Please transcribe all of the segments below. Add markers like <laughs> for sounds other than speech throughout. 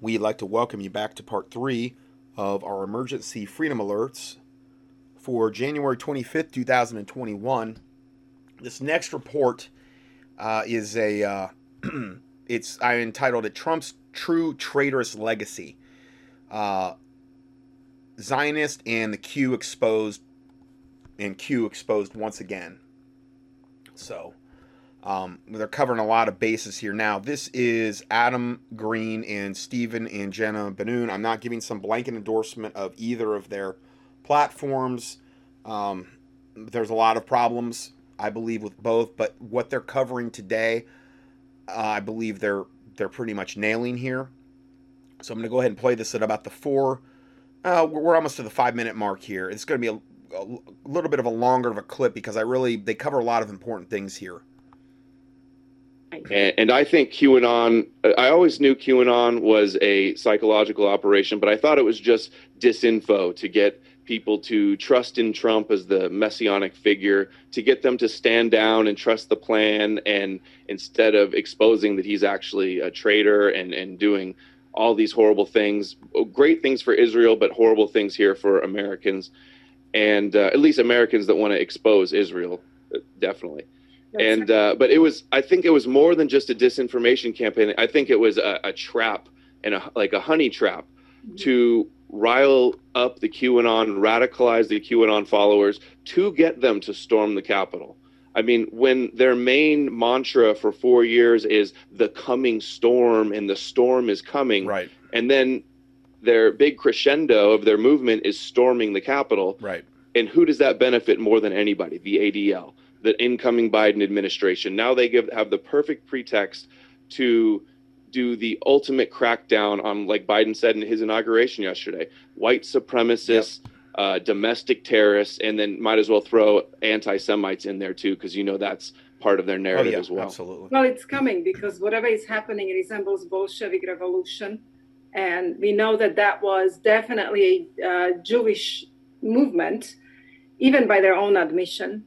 we'd like to welcome you back to part three of our emergency freedom alerts for January 25th, 2021. This next report uh, is a, uh, <clears throat> it's, I entitled it Trump's True Traitorous Legacy. Uh, Zionist and the Q exposed, and Q exposed once again. So, um, they're covering a lot of bases here. Now, this is Adam Green and Stephen and Jenna Ben-Nun. I'm not giving some blanket endorsement of either of their platforms. Um, there's a lot of problems, I believe, with both, but what they're covering today, uh, I believe they're they're pretty much nailing here. So I'm going to go ahead and play this at about the four. Uh, we're almost to the five minute mark here. It's going to be a, a little bit of a longer of a clip because I really they cover a lot of important things here. And, and, I think QAnon, I always knew QAnon was a psychological operation, but I thought it was just disinfo to get people to trust in Trump as the messianic figure, to get them to stand down and trust the plan, and instead of exposing that he's actually a traitor and, and doing all these horrible things, great things for Israel, but horrible things here for Americans, and uh, at least Americans that want to expose Israel, definitely and uh, but it was i think it was more than just a disinformation campaign. I think it was a, a trap and a, like a honey trap mm-hmm. to rile up the qanon radicalize the qanon followers to get them to storm the capitol. I mean when their main mantra for four years is the coming storm and the storm is coming right. and then their big crescendo of their movement is storming the capitol right. and who does that benefit more than anybody? The adl the incoming Biden administration. Now they give have the perfect pretext to do the ultimate crackdown on, like Biden said in his inauguration yesterday, white supremacists, yep. uh, domestic terrorists, and then might as well throw anti-Semites in there too, because you know that's part of their narrative oh, yeah, as well. Absolutely. Well, it's coming because whatever is happening resembles Bolshevik revolution, and we know that that was definitely a uh, Jewish movement, even by their own admission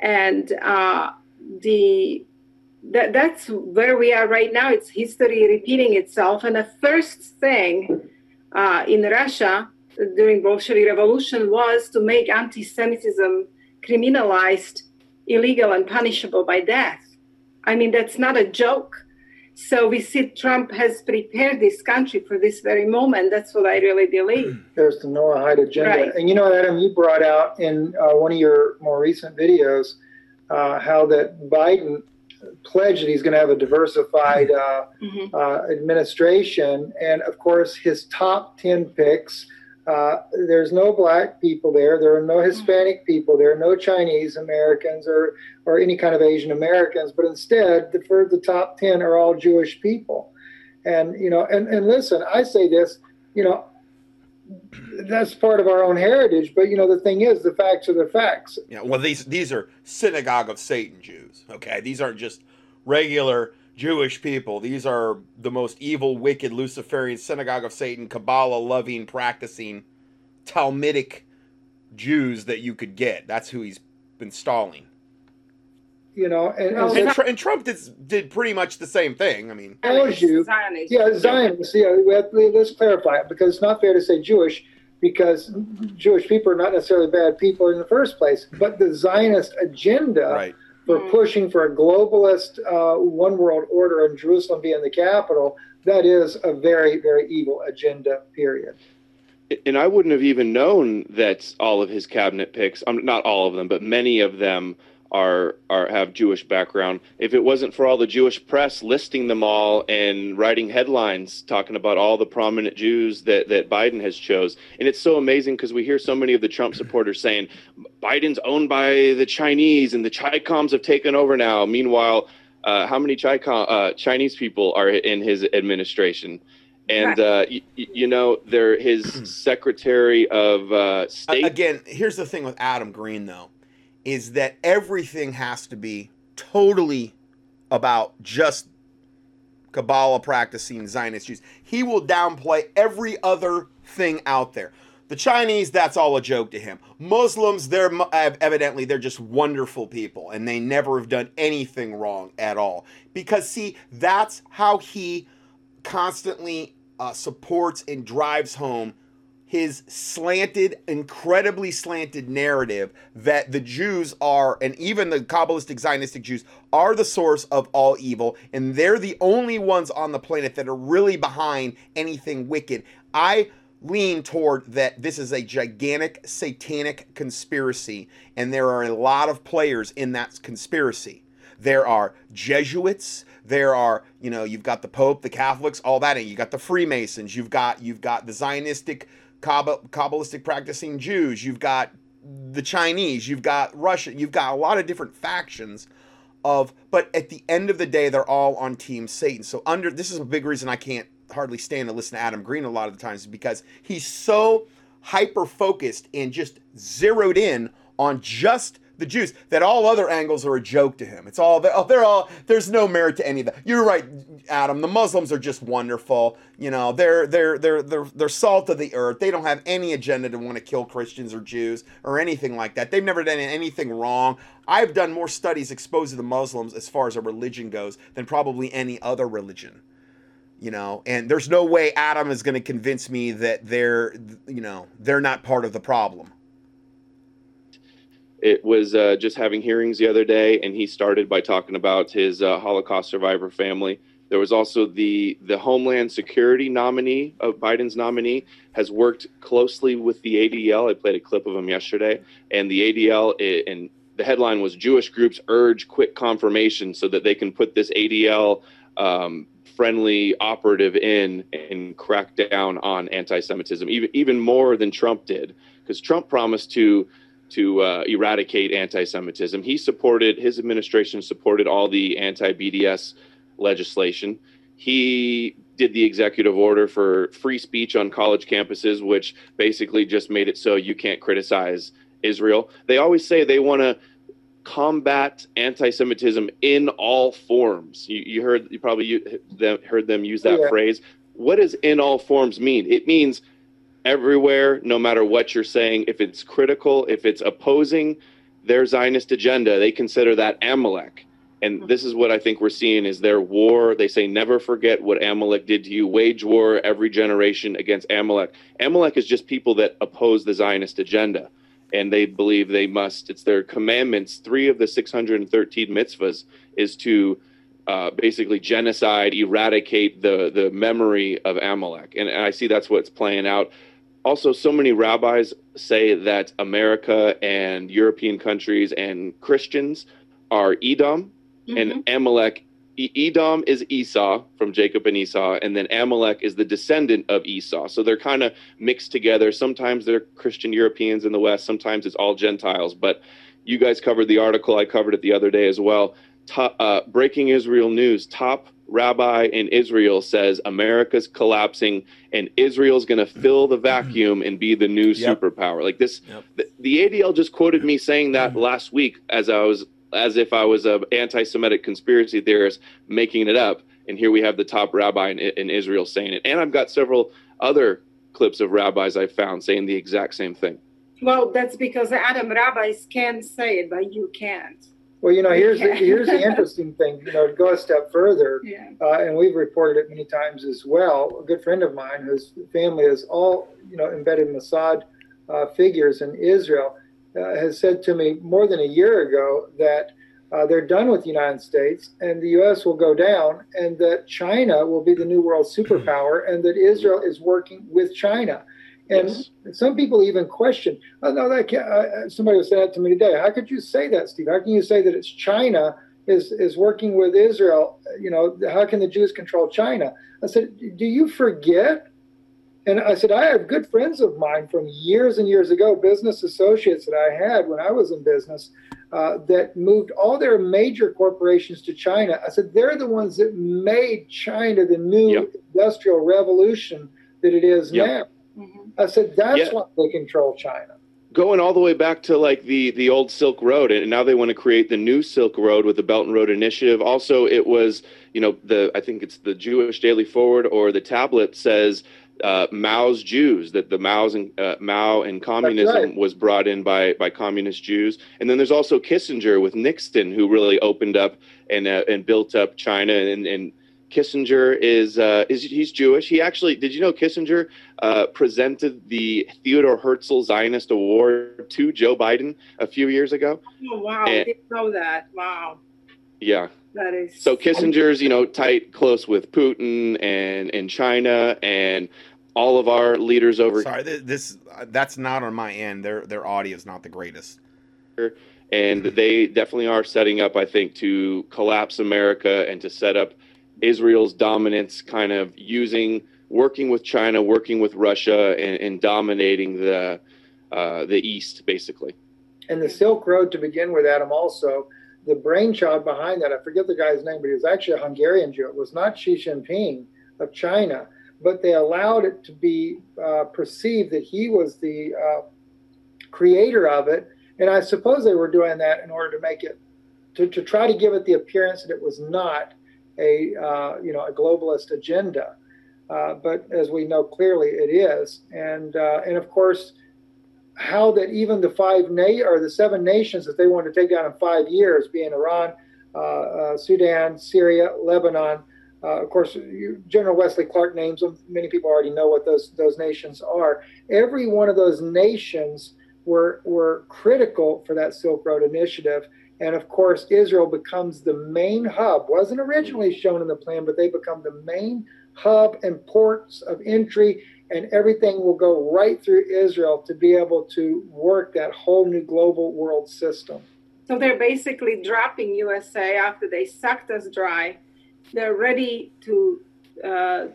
and uh, the that, that's where we are right now. It's history repeating itself. And the first thing uh, in Russia during Bolshevik Revolution was to make anti-Semitism criminalized, illegal, and punishable by death. I mean, that's not a joke. So we see Trump has prepared this country for this very moment. That's what I really believe. <clears throat> There's the Noahide agenda. Right. And you know, Adam, you brought out in uh, one of your more recent videos uh, how that Biden pledged that he's going to have a diversified uh, mm-hmm. Uh, administration. And of course, his top 10 picks. Uh, there's no black people there. There are no mm-hmm. Hispanic people. There are no Chinese Americans or or any kind of Asian Americans, but instead, the, for the top 10 are all Jewish people. And, you know, and, and listen, I say this, you know, that's part of our own heritage, but you know, the thing is, the facts are the facts. Yeah, well, these, these are synagogue of Satan Jews, okay? These aren't just regular Jewish people. These are the most evil, wicked, Luciferian synagogue of Satan, Kabbalah loving, practicing, Talmudic Jews that you could get. That's who he's been stalling you know, and, well, and, and, and, Trump did, did pretty much the same thing. I mean, tells you, Zionists. yeah, Zionists. Yeah, let's clarify it because it's not fair to say Jewish because Jewish people are not necessarily bad people in the first place, but the Zionist agenda right. For mm. pushing for a globalist uh, one world order and Jerusalem being the capital, that is a very, very evil agenda, period. And I wouldn't have even known that all of his cabinet picks, um, not all of them, but many of them are are have Jewish background. If it wasn't for all the Jewish press listing them all and writing headlines talking about all the prominent Jews that that Biden has chose, and it's so amazing because we hear so many of the Trump supporters saying Biden's owned by the Chinese and the Chicoms have taken over now. Meanwhile, uh, how many Chicom, uh, Chinese people are in his administration? And uh, you, you know, they're his <clears throat> secretary of uh, state. Again, here's the thing with Adam Green, though is that everything has to be totally about just Kabbalah practicing Zionist Jews. He will downplay every other thing out there. The Chinese, that's all a joke to him. Muslims, they're evidently they're just wonderful people and they never have done anything wrong at all. Because see, that's how he constantly uh, supports and drives home his slanted, incredibly slanted narrative that the Jews are, and even the Kabbalistic Zionistic Jews, are the source of all evil, and they're the only ones on the planet that are really behind anything wicked. I lean toward that this is a gigantic satanic conspiracy, and there are a lot of players in that conspiracy. There are Jesuits, there are, you know, you've got the Pope, the Catholics, all that, and you got the Freemasons, you've got you've got the Zionistic Kabbalistic practicing Jews, you've got the Chinese, you've got Russia, you've got a lot of different factions of but at the end of the day they're all on team Satan. So under this is a big reason I can't hardly stand to listen to Adam Green a lot of the times because he's so hyper focused and just zeroed in on just the Jews that all other angles are a joke to him. It's all they're, oh, they're all there's no merit to any of that. You're right, Adam. The Muslims are just wonderful. You know, they're they're they're they're they're salt of the earth. They don't have any agenda to want to kill Christians or Jews or anything like that. They've never done anything wrong. I've done more studies exposing the Muslims as far as a religion goes than probably any other religion you know and there's no way adam is going to convince me that they're you know they're not part of the problem it was uh, just having hearings the other day, and he started by talking about his uh, Holocaust survivor family. There was also the the Homeland Security nominee of Biden's nominee has worked closely with the ADL. I played a clip of him yesterday, and the ADL and the headline was Jewish groups urge quick confirmation so that they can put this ADL um, friendly operative in and crack down on anti-Semitism, even even more than Trump did, because Trump promised to to uh, eradicate anti-Semitism. He supported his administration supported all the anti-BDS legislation. He did the executive order for free speech on college campuses, which basically just made it so you can't criticize Israel. They always say they want to combat anti-Semitism in all forms. You, you heard you probably heard them use that yeah. phrase. What does "in all forms" mean? It means everywhere, no matter what you're saying. If it's critical, if it's opposing their Zionist agenda, they consider that Amalek. And hmm. this is what I think we're seeing is their war. They say never forget what Amalek did to you. Wage war every generation against Amalek. Amalek is just people that oppose the Zionist agenda. And they believe they must, it's their commandments. Three of the 613 mitzvahs is to uh, basically genocide, eradicate the, the memory of Amalek. And, and I see that's what's playing out also so many rabbis say that America and European countries and Christians are Edom mm-hmm. and Amalek. Edom is Esau from Jacob and Esau, and then Amalek is the descendant of Esau. So they're kind of mixed together. Sometimes they're Christian Europeans in the West, sometimes it's all Gentiles. But you guys covered the article, I covered it the other day as well. Top, uh, breaking Israel news top rabbi in Israel says America's collapsing and Israel's going to fill the vacuum and be the new yep. superpower. Like this, yep. the, the, ADL just quoted me saying that last week as I was as if I was a anti-Semitic conspiracy theorist making it up. And here we have the top rabbi in, in Israel saying it. And I've got several other clips of rabbis I found saying the exact same thing. Well, that's because Adam rabbis can say it, but you can't. Well, you know, here's the, <laughs> here's the interesting thing. You know, to go a step further, yeah. uh, and we've reported it many times as well. A good friend of mine, whose family is all you know embedded Mossad uh, figures in Israel, uh, has said to me more than a year ago that uh, they're done with the United States and the U.S. will go down, and that China will be the new world superpower, and that Israel is working with China. And yes. some people even question, oh, no, that can't, uh, somebody said that to me today. How could you say that, Steve? How can you say that it's China is, is working with Israel? You know, how can the Jews control China? I said, do you forget? And I said, I have good friends of mine from years and years ago, business associates that I had when I was in business, uh, that moved all their major corporations to China. I said, they're the ones that made China the new yep. industrial revolution that it is yep. now. Mm-hmm. I said, that's yeah. why they control China. Going all the way back to like the the old Silk Road, and now they want to create the new Silk Road with the Belt and Road Initiative. Also, it was you know the I think it's the Jewish Daily Forward or the Tablet says uh, Mao's Jews that the Mao's and uh, Mao and communism right. was brought in by by communist Jews, and then there's also Kissinger with Nixon who really opened up and uh, and built up China and and Kissinger is uh, is he's Jewish. He actually did you know Kissinger uh, presented the Theodore Herzl Zionist Award to Joe Biden a few years ago. Oh wow! And, I didn't know that. Wow. Yeah. That is. So Kissinger's you know tight close with Putin and and China and all of our leaders over. Sorry, this that's not on my end. Their their audio is not the greatest. And they definitely are setting up, I think, to collapse America and to set up Israel's dominance, kind of using, working with China, working with Russia, and, and dominating the uh, the East, basically. And the Silk Road to begin with, Adam. Also, the brainchild behind that, I forget the guy's name, but he was actually a Hungarian Jew. It was not Xi Jinping of China, but they allowed it to be uh, perceived that he was the uh, creator of it. And I suppose they were doing that in order to make it, to, to try to give it the appearance that it was not a uh, you know a globalist agenda. Uh, but as we know clearly, it is, and uh, and of course, how that even the five na- or the seven nations that they want to take down in five years, being Iran, uh, uh, Sudan, Syria, Lebanon. Uh, of course, you, General Wesley Clark names them. Many people already know what those those nations are. Every one of those nations were were critical for that Silk Road Initiative and of course, Israel becomes the main hub. Wasn't originally shown in the plan, but they become the main hub and ports of entry, and everything will go right through Israel to be able to work that whole new global world system. So they're basically dropping USA after they sucked us dry. They're ready to uh,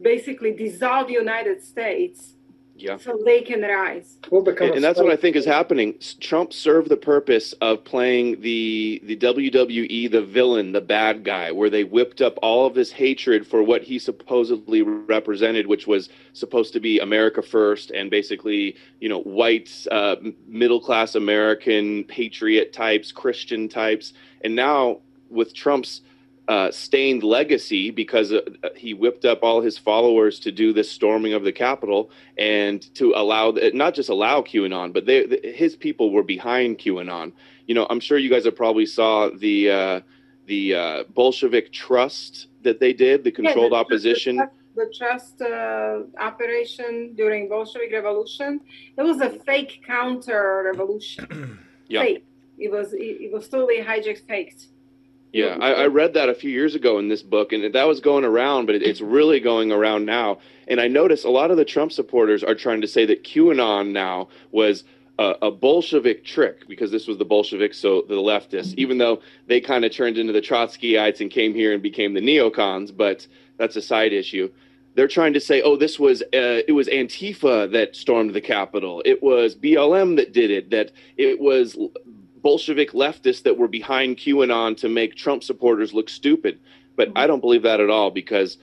basically dissolve United States yeah. So they can rise. We'll become and, and that's what I think is happening. Trump served the purpose of playing the the WWE, the villain, the bad guy, where they whipped up all of this hatred for what he supposedly represented, which was supposed to be America first and basically, you know, white, uh, middle class American patriot types, Christian types. And now with Trump's uh, stained legacy because uh, he whipped up all his followers to do this storming of the Capitol and to allow not just allow QAnon, but they, his people were behind QAnon. You know, I'm sure you guys have probably saw the uh, the uh, Bolshevik trust that they did, the controlled yeah, the, opposition. The, the trust uh, operation during Bolshevik Revolution. It was a fake counter revolution. <clears throat> yeah. Fake. It was it, it was totally hijacked, faked. Yeah, I, I, read that a few years ago in this book, and that was going around, but it, it's really going around now. And I notice a lot of the Trump supporters are trying to say that QAnon now was a, a Bolshevik trick because this was the Bolsheviks, so the leftists, even though they kind of turned into the Trotskyites and came here and became the neocons, but that's a side issue. They're trying to say, oh, this was uh, it was Antifa that stormed the Capitol. It was BLM that did it. That it was Bolshevik leftists that were behind QAnon to make Trump supporters look stupid. But I don't believe that at all because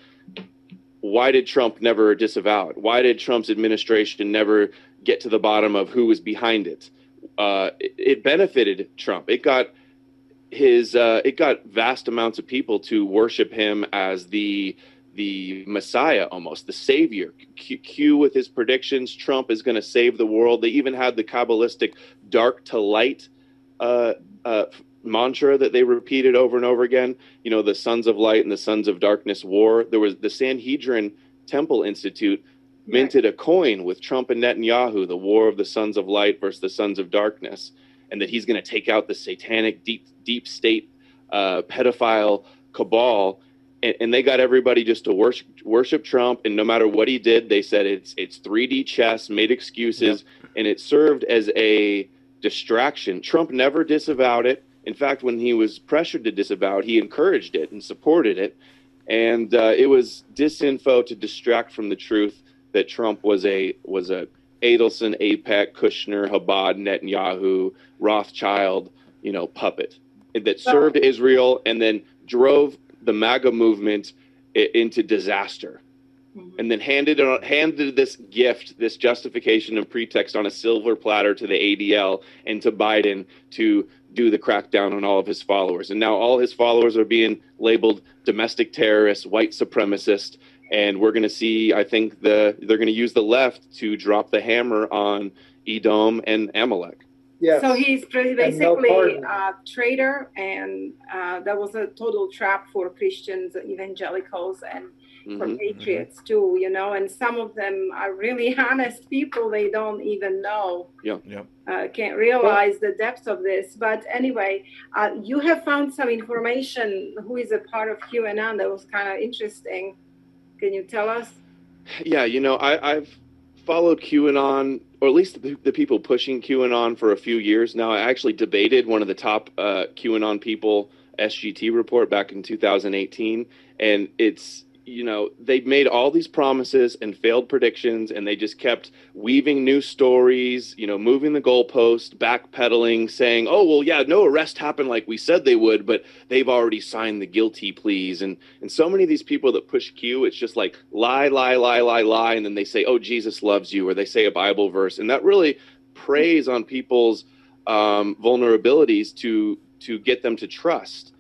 why did Trump never disavow it? Why did Trump's administration never get to the bottom of who was behind it? Uh, it, it, benefited Trump. It got his uh, it got vast amounts of people to worship him as the the Messiah, almost the Savior. Q, Q with his predictions, Trump is going to save the world. They even had the Kabbalistic dark to light uh, uh, mantra that they repeated over and over again. You know, the sons of light and the sons of darkness war. There was the Sanhedrin Temple Institute minted a coin with Trump and Netanyahu, the war of the sons of light versus the sons of darkness, and that he's going to take out the satanic deep deep state uh, pedophile cabal. And, and, they got everybody just to worship worship Trump, and no matter what he did, they said it's it's 3D chess, made excuses, yep. and it served as a distraction. Trump never disavowed it. In fact, when he was pressured to disavow it, he encouraged it and supported it. And uh, it was disinfo to distract from the truth that Trump was a was a Adelson, AIPAC, Kushner, Chabad, Netanyahu, Rothschild, you know, puppet that served Israel and then drove the MAGA movement into disaster. And then handed handed this gift, this justification and pretext on a silver platter to the ADL and to Biden to do the crackdown on all of his followers. And now all his followers are being labeled domestic terrorists, white supremacists, and we're going to see. I think the they're going to use the left to drop the hammer on Edom and Amalek. Yes. So he's basically a traitor, and uh, that was a total trap for Christians, evangelicals, and mm-hmm. for patriots too. You know, and some of them are really <laughs> honest people. They don't even know. Yeah, yeah. Uh, can't realize the depths of this. But anyway, uh, you have found some information. Who is a part of QAnon that was kind of interesting? Can you tell us? Yeah, you know, I, I've followed QAnon, or at least the, the, people pushing QAnon for a few years now. I actually debated one of the top uh, QAnon people, SGT report, back in 2018, and it's you know, they made all these promises and failed predictions, and they just kept weaving new stories, you know, moving the goalpost, backpedaling, saying, oh, well, yeah, no arrest happened like we said they would, but they've already signed the guilty pleas. And, and so many of these people that push Q, it's just like lie, lie, lie, lie, lie. And then they say, oh, Jesus loves you, or they say a Bible verse. And that really preys on people's um, vulnerabilities to, to get them to trust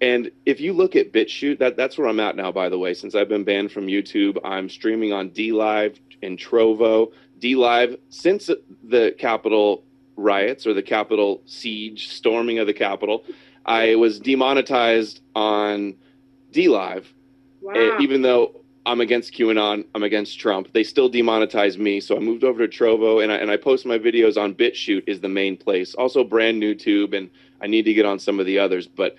and if you look at BitChute, that, that's where I'm at now, by the way. Since I've been banned from YouTube, I'm streaming on DLive and Trovo. DLive, since the Capitol riots or the Capitol siege, storming of the Capitol, I was demonetized on DLive. Wow. Eh, even though I'm against QAnon, I'm against Trump, they still demonetize me. So I moved over to Trovo and I, and I post my videos on BitChute is the main place. Also brand new tube and I need to get on some of the others. But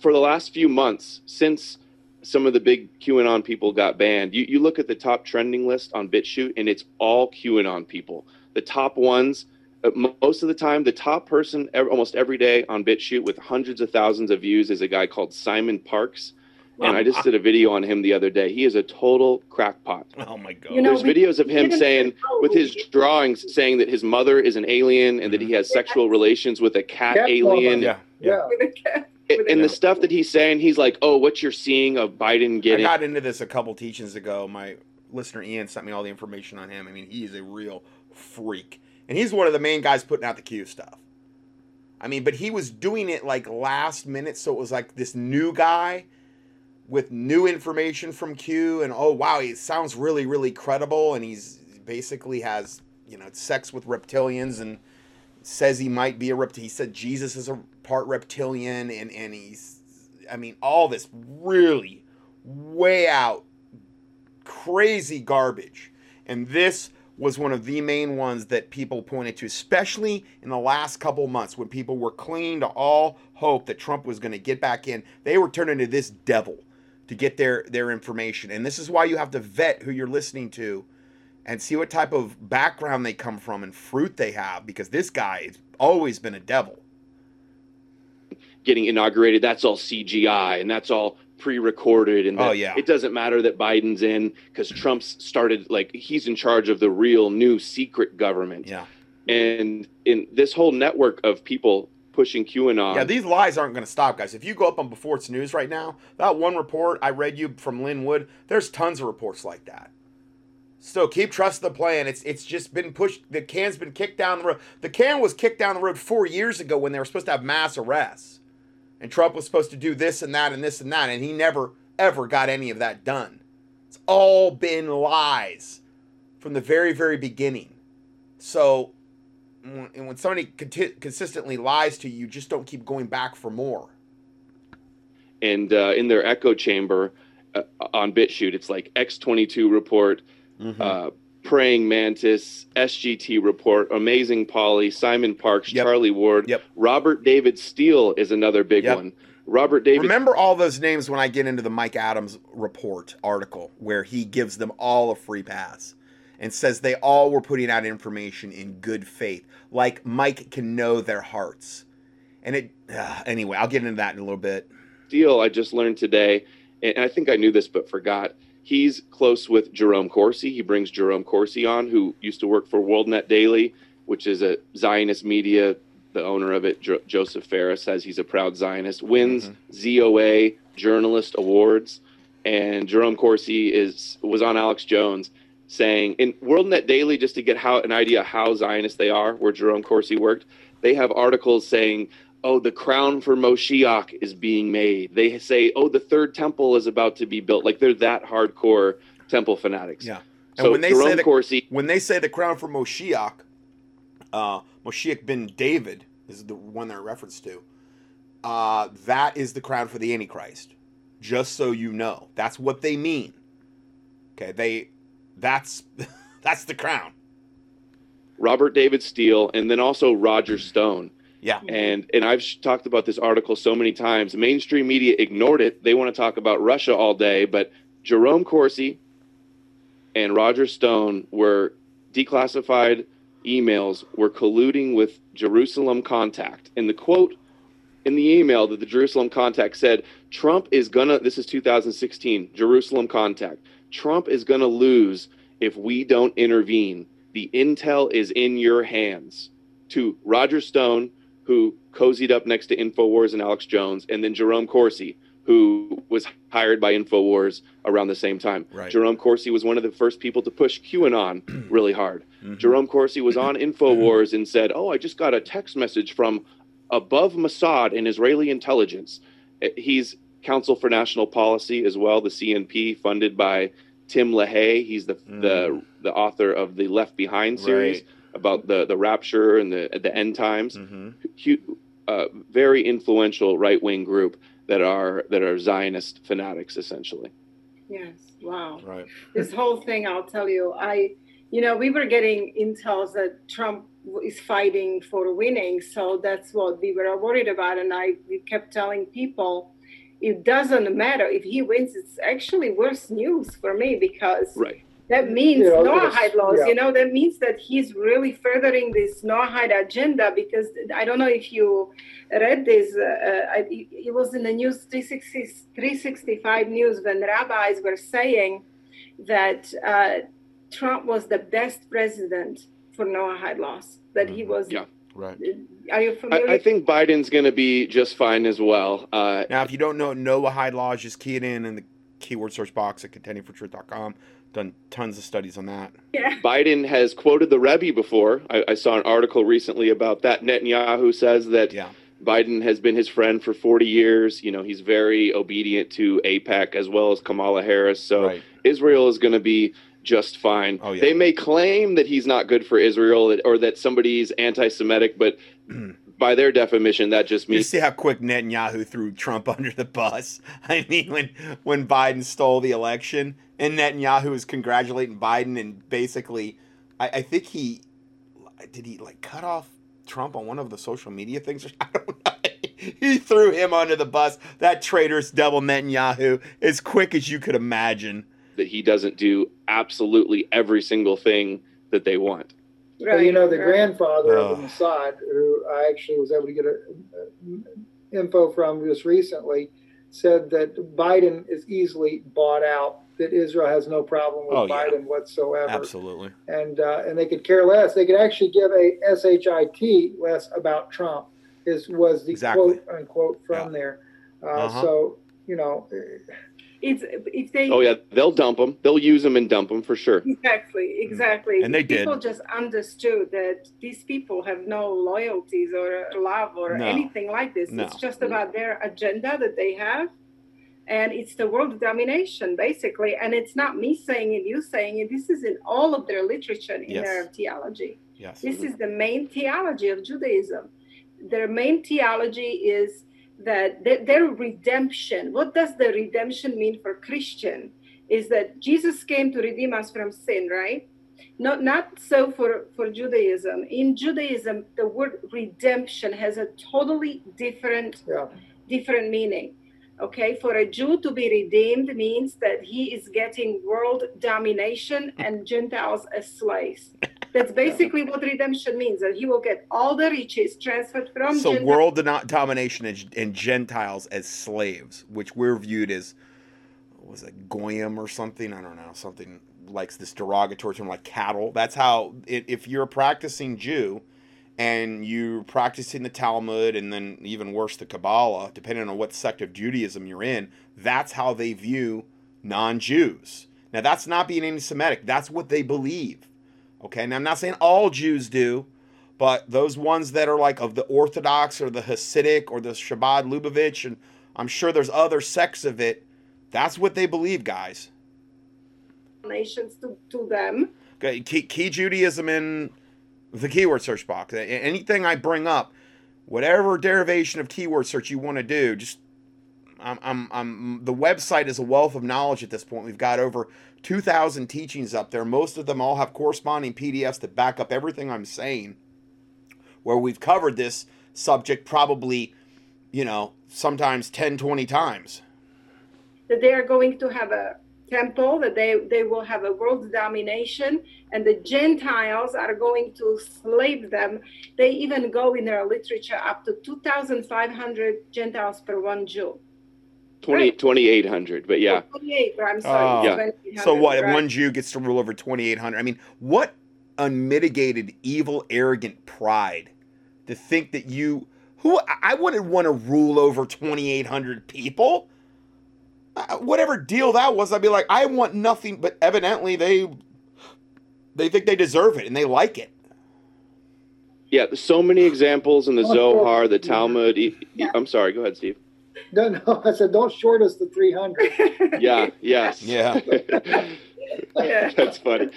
for the last few months since some of the big QAnon people got banned, you, you look at the top trending list on BitChute and it's all QAnon people. The top ones, uh, most of the time, the top person ever, almost every day on BitChute with hundreds of thousands of views is a guy called Simon Parkes. And I just did a video on him the other day. He is a total crackpot. Oh my god! You know, There's videos of him saying, with his drawings, saying that his mother is an alien and that he has sexual relations with a cat alien. Yeah, yeah. yeah and the stuff that he's saying, he's like, "Oh, what you're seeing of Biden getting." I got into this a couple teachings ago. My listener Ian sent me all the information on him. I mean, he is a real freak, and he's one of the main guys putting out the Q stuff. I mean, but he was doing it like last minute, so it was like this new guy with new information from Q, and oh wow, he sounds really, really credible, and he's basically has you know sex with reptilians and says he might be a reptilian. He said Jesus is a part reptilian, and and he's, I mean, all this really way out crazy garbage, and this was one of the main ones that people pointed to, especially in the last couple months when people were clinging to all hope that Trump was going to get back in. They were turning to this devil to get their their information, and this is why you have to vet who you're listening to and see what type of background they come from and fruit they have because this guy has always been a devil getting inaugurated that's all cgi and that's all pre-recorded and oh yeah it doesn't matter that biden's in because trump's started like he's in charge of the real new secret government yeah and in this whole network of people pushing QAnon. Yeah, these lies aren't going to stop, guys. If you go up on Before It's News right now, that one report I read you from Lin Wood, there's tons of reports like that. Still, keep trusting the plan. It's it's just been pushed. The can's been kicked down the road. The can was kicked down the road four years ago when they were supposed to have mass arrests, and Trump was supposed to do this and that and this and that, and he never ever got any of that done. It's all been lies from the very very beginning. So, and when somebody consistently lies to you, you just don't keep going back for more. And uh, in their echo chamber uh, on BitChute, it's like X22 report mm-hmm. uh, Praying Mantis, SGT Report, Amazing Polly, Simon Parkes, yep. Charlie Ward, yep. Robert David Steele is another big yep. one. Robert David. Remember all those names when I get into the Mike Adams report article where he gives them all a free pass and says they all were putting out information in good faith, like Mike can know their hearts. And it, uh, anyway, I'll get into that in a little bit. Steele, I just learned today, and I think I knew this but forgot he's close with Jerome Corsi. He brings Jerome Corsi on, who used to work for WorldNet Daily, which is a Zionist media. The owner of it, jo- Joseph Farah, says he's a proud Zionist. Wins mm-hmm. ZOA Journalist Awards, and Jerome Corsi is was on Alex Jones saying in WorldNet Daily just to get how an idea how Zionist they are, where Jerome Corsi worked. They have articles saying oh, the crown for Moshiach is being made. They say, oh, the third temple is about to be built. Like they're that hardcore temple fanatics. Yeah. And so when they Jerome say the, Corsi, when they say the crown for Moshiach, uh, Moshiach ben David is the one they're referenced to. Uh, that is the crown for the Antichrist. Just so you know, that's what they mean. Okay, they, that's, <laughs> that's the crown. Robert David Steele, and then also Roger Stone. Yeah. And and I've talked about this article so many times. Mainstream media ignored it. They want to talk about Russia all day, but Jerome Corsi and Roger Stone were declassified emails were colluding with Jerusalem Contact. And the quote in the email that the Jerusalem Contact said, Trump is gonna this is 2016, Jerusalem Contact. Trump is gonna lose if we don't intervene. The intel is in your hands. To Roger Stone, who cozied up next to InfoWars and Alex Jones, and then Jerome Corsi, who was hired by InfoWars around the same time. Right. Jerome Corsi was one of the first people to push QAnon <clears throat> really hard. Mm-hmm. Jerome Corsi was on <clears throat> InfoWars and said, Oh, I just got a text message from above Mossad and Israeli intelligence. Eh, he's Council for National Policy as well, the CNP, funded by Tim LaHaye. He's the, mm. the, the author of the Left Behind series. Right about the the rapture and the the end times. Mm-hmm. Uh, very influential right wing group that are that are Zionist fanatics essentially. Yes. Wow. Right. This whole thing, I'll tell you, I, you know, we were getting intel that Trump is fighting for winning, so that's what we were worried about, and I we kept telling people. It doesn't matter if he wins. It's actually worse news for me because right that means you know, Noahide laws, yeah. you know, that means that he's really furthering this Noahide agenda because I don't know if you read this, uh, uh it was in the news 360, 365 news when rabbis were saying that uh, Trump was the best president for Noahide laws, that he mm-hmm. was. Yeah. Right. Are you familiar? I, I think Biden's going to be just fine as well. Uh, now, if you don't know Noahide laws, just key it in in the keyword search box at contendingfortruth.com done tons of studies on that. Yeah. Biden has quoted the Rebbe before. I, I, saw an article recently about that. Netanyahu says that yeah. Biden has been his friend for 40 years. You know, he's very obedient to AIPAC as well as Kamala Harris. So right. Israel is going to be just fine. Oh, yeah. They may claim that he's not good for Israel or that somebody's anti Semitic, but <clears throat> by their definition, that just means. You see how quick Netanyahu threw Trump <laughs> under the bus? <laughs> I mean, when, when Biden stole the election, and Netanyahu was congratulating Biden and basically, I, I think he did he like cut off Trump on one of the social media things? <laughs> I don't know. he threw him under the bus. That traitorous devil Netanyahu, as quick as you could imagine. That he doesn't do absolutely every single thing that they want. Right. Well, you know, the right. grandfather of the Mossad, who I actually was able to get a, a, info from just recently, said that Biden is easily bought out that Israel has no problem with oh, Biden yeah. whatsoever. Absolutely. And uh, and they could care less. They could actually give a shit less about Trump. Is was the exactly. quote unquote from yeah. there. Uh, uh-huh. So you know. It's, if they oh yeah they'll dump them they'll use them and dump them for sure. Exactly exactly. And they people did. just understood that these people have no loyalties or uh, love or no. anything like this. No. it's just about their agenda that they have and it's the world domination basically. And it's not me saying it you saying it. This is in all of their literature in yes. their theology. Yes. This is the main theology of judaism. Their main theology is that their redemption what does the redemption mean for christian is that jesus came to redeem us from sin right not not so for for judaism in judaism the word redemption has a totally different yeah. different meaning Okay, for a Jew to be redeemed means that he is getting world domination and Gentiles as slaves. That's basically what redemption means that he will get all the riches transferred from so Gentiles. world domination and, and Gentiles as slaves, which we're viewed as was it goyim or something? I don't know, something like this derogatory term like cattle. That's how if you're a practicing Jew and you're practicing the Talmud and then even worse the Kabbalah, depending on what sect of Judaism you're in, that's how they view non-Jews. Now that's not being anti-Semitic. That's what they believe. Okay, now I'm not saying all Jews do, but those ones that are like of the Orthodox or the Hasidic or the Chabad Lubavitch, and I'm sure there's other sects of it. That's what they believe, guys. Nations to, to them. Okay, key, key Judaism in The keyword search box. Anything I bring up, whatever derivation of keyword search you want to do, just I'm, I'm, I'm, the website is a wealth of knowledge at this point. We've got over 2,000 teachings up there. Most of them all have corresponding PDFs that back up everything I'm saying. Where we've covered this subject probably, you know, sometimes 10, 20 times. That they are going to have a temple, that they, they will have a world domination, and the Gentiles are going to slave them. They even go in their literature up to 2,500 Gentiles per one Jew. 20, 2,800, but yeah. 28, I'm sorry. Oh. Yeah. So what? Right? One Jew gets to rule over 2,800. I mean, what unmitigated, evil, arrogant pride to think that you, who, I wouldn't want to rule over 2,800 people. Uh, whatever deal that was, I'd be like, I want nothing, but evidently they, they think they deserve it and they like it. Yeah, so many examples in the Zohar, the Talmud. Yeah. I'm sorry, go ahead, Steve. No, no. I said, don't short us the 300. <laughs> yeah, yes. Yeah. <laughs> That's funny.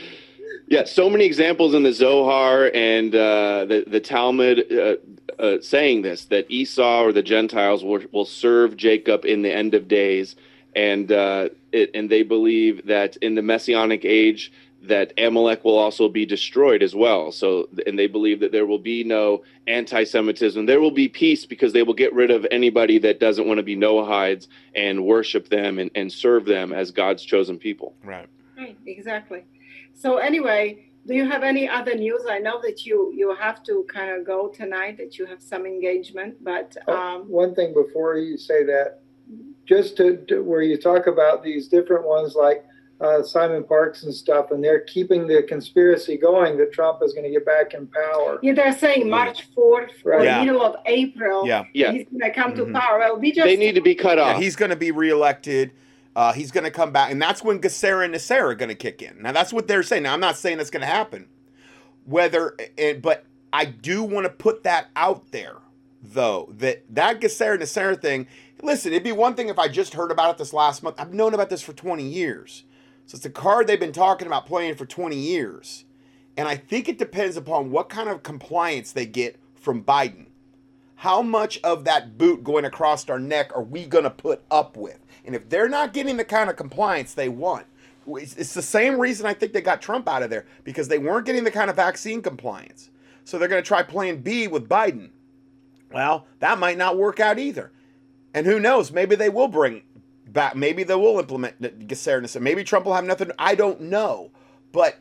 Yeah, so many examples in the Zohar and uh, the, the Talmud uh, uh, saying this that Esau or the Gentiles will, will serve Jacob in the end of days. And, uh, it, and they believe that in the Messianic age, that Amalek will also be destroyed as well. So, and they believe that there will be no anti Semitism. There will be peace because they will get rid of anybody that doesn't want to be Noahides and worship them and, and serve them as God's chosen people. Right. Right, exactly. So, anyway, do you have any other news? I know that you you have to kind of go tonight, that you have some engagement, but. Oh, um, one thing before you say that, just to, to where you talk about these different ones like uh, Simon Parkes and stuff, and they're keeping the conspiracy going that Trump is going to get back in power. Yeah, they're saying March 4th right. or yeah. middle of April. Yeah, yeah. he's going to come mm-hmm. to power. Well, we just they need to be cut off. Yeah, he's going to be reelected. Uh, he's going to come back, and that's when GESARA and NESARA are going to kick in. Now, that's what they're saying. Now, I'm not saying that's going to happen. Whether, but I do want to put that out there, though, that that GESARA and NESARA thing. Listen, it'd be one thing if I just heard about it this last month. I've known about this for 20 years. So it's a card they've been talking about playing for 20 years. And I think it depends upon what kind of compliance they get from Biden. How much of that boot going across our neck are we going to put up with? And if they're not getting the kind of compliance they want, it's the same reason I think they got Trump out of there because they weren't getting the kind of vaccine compliance. So they're going to try plan B with Biden. Well, that might not work out either. And who knows? Maybe they will bring back. Maybe they will implement GESARA. Maybe Trump will have nothing. I don't know. But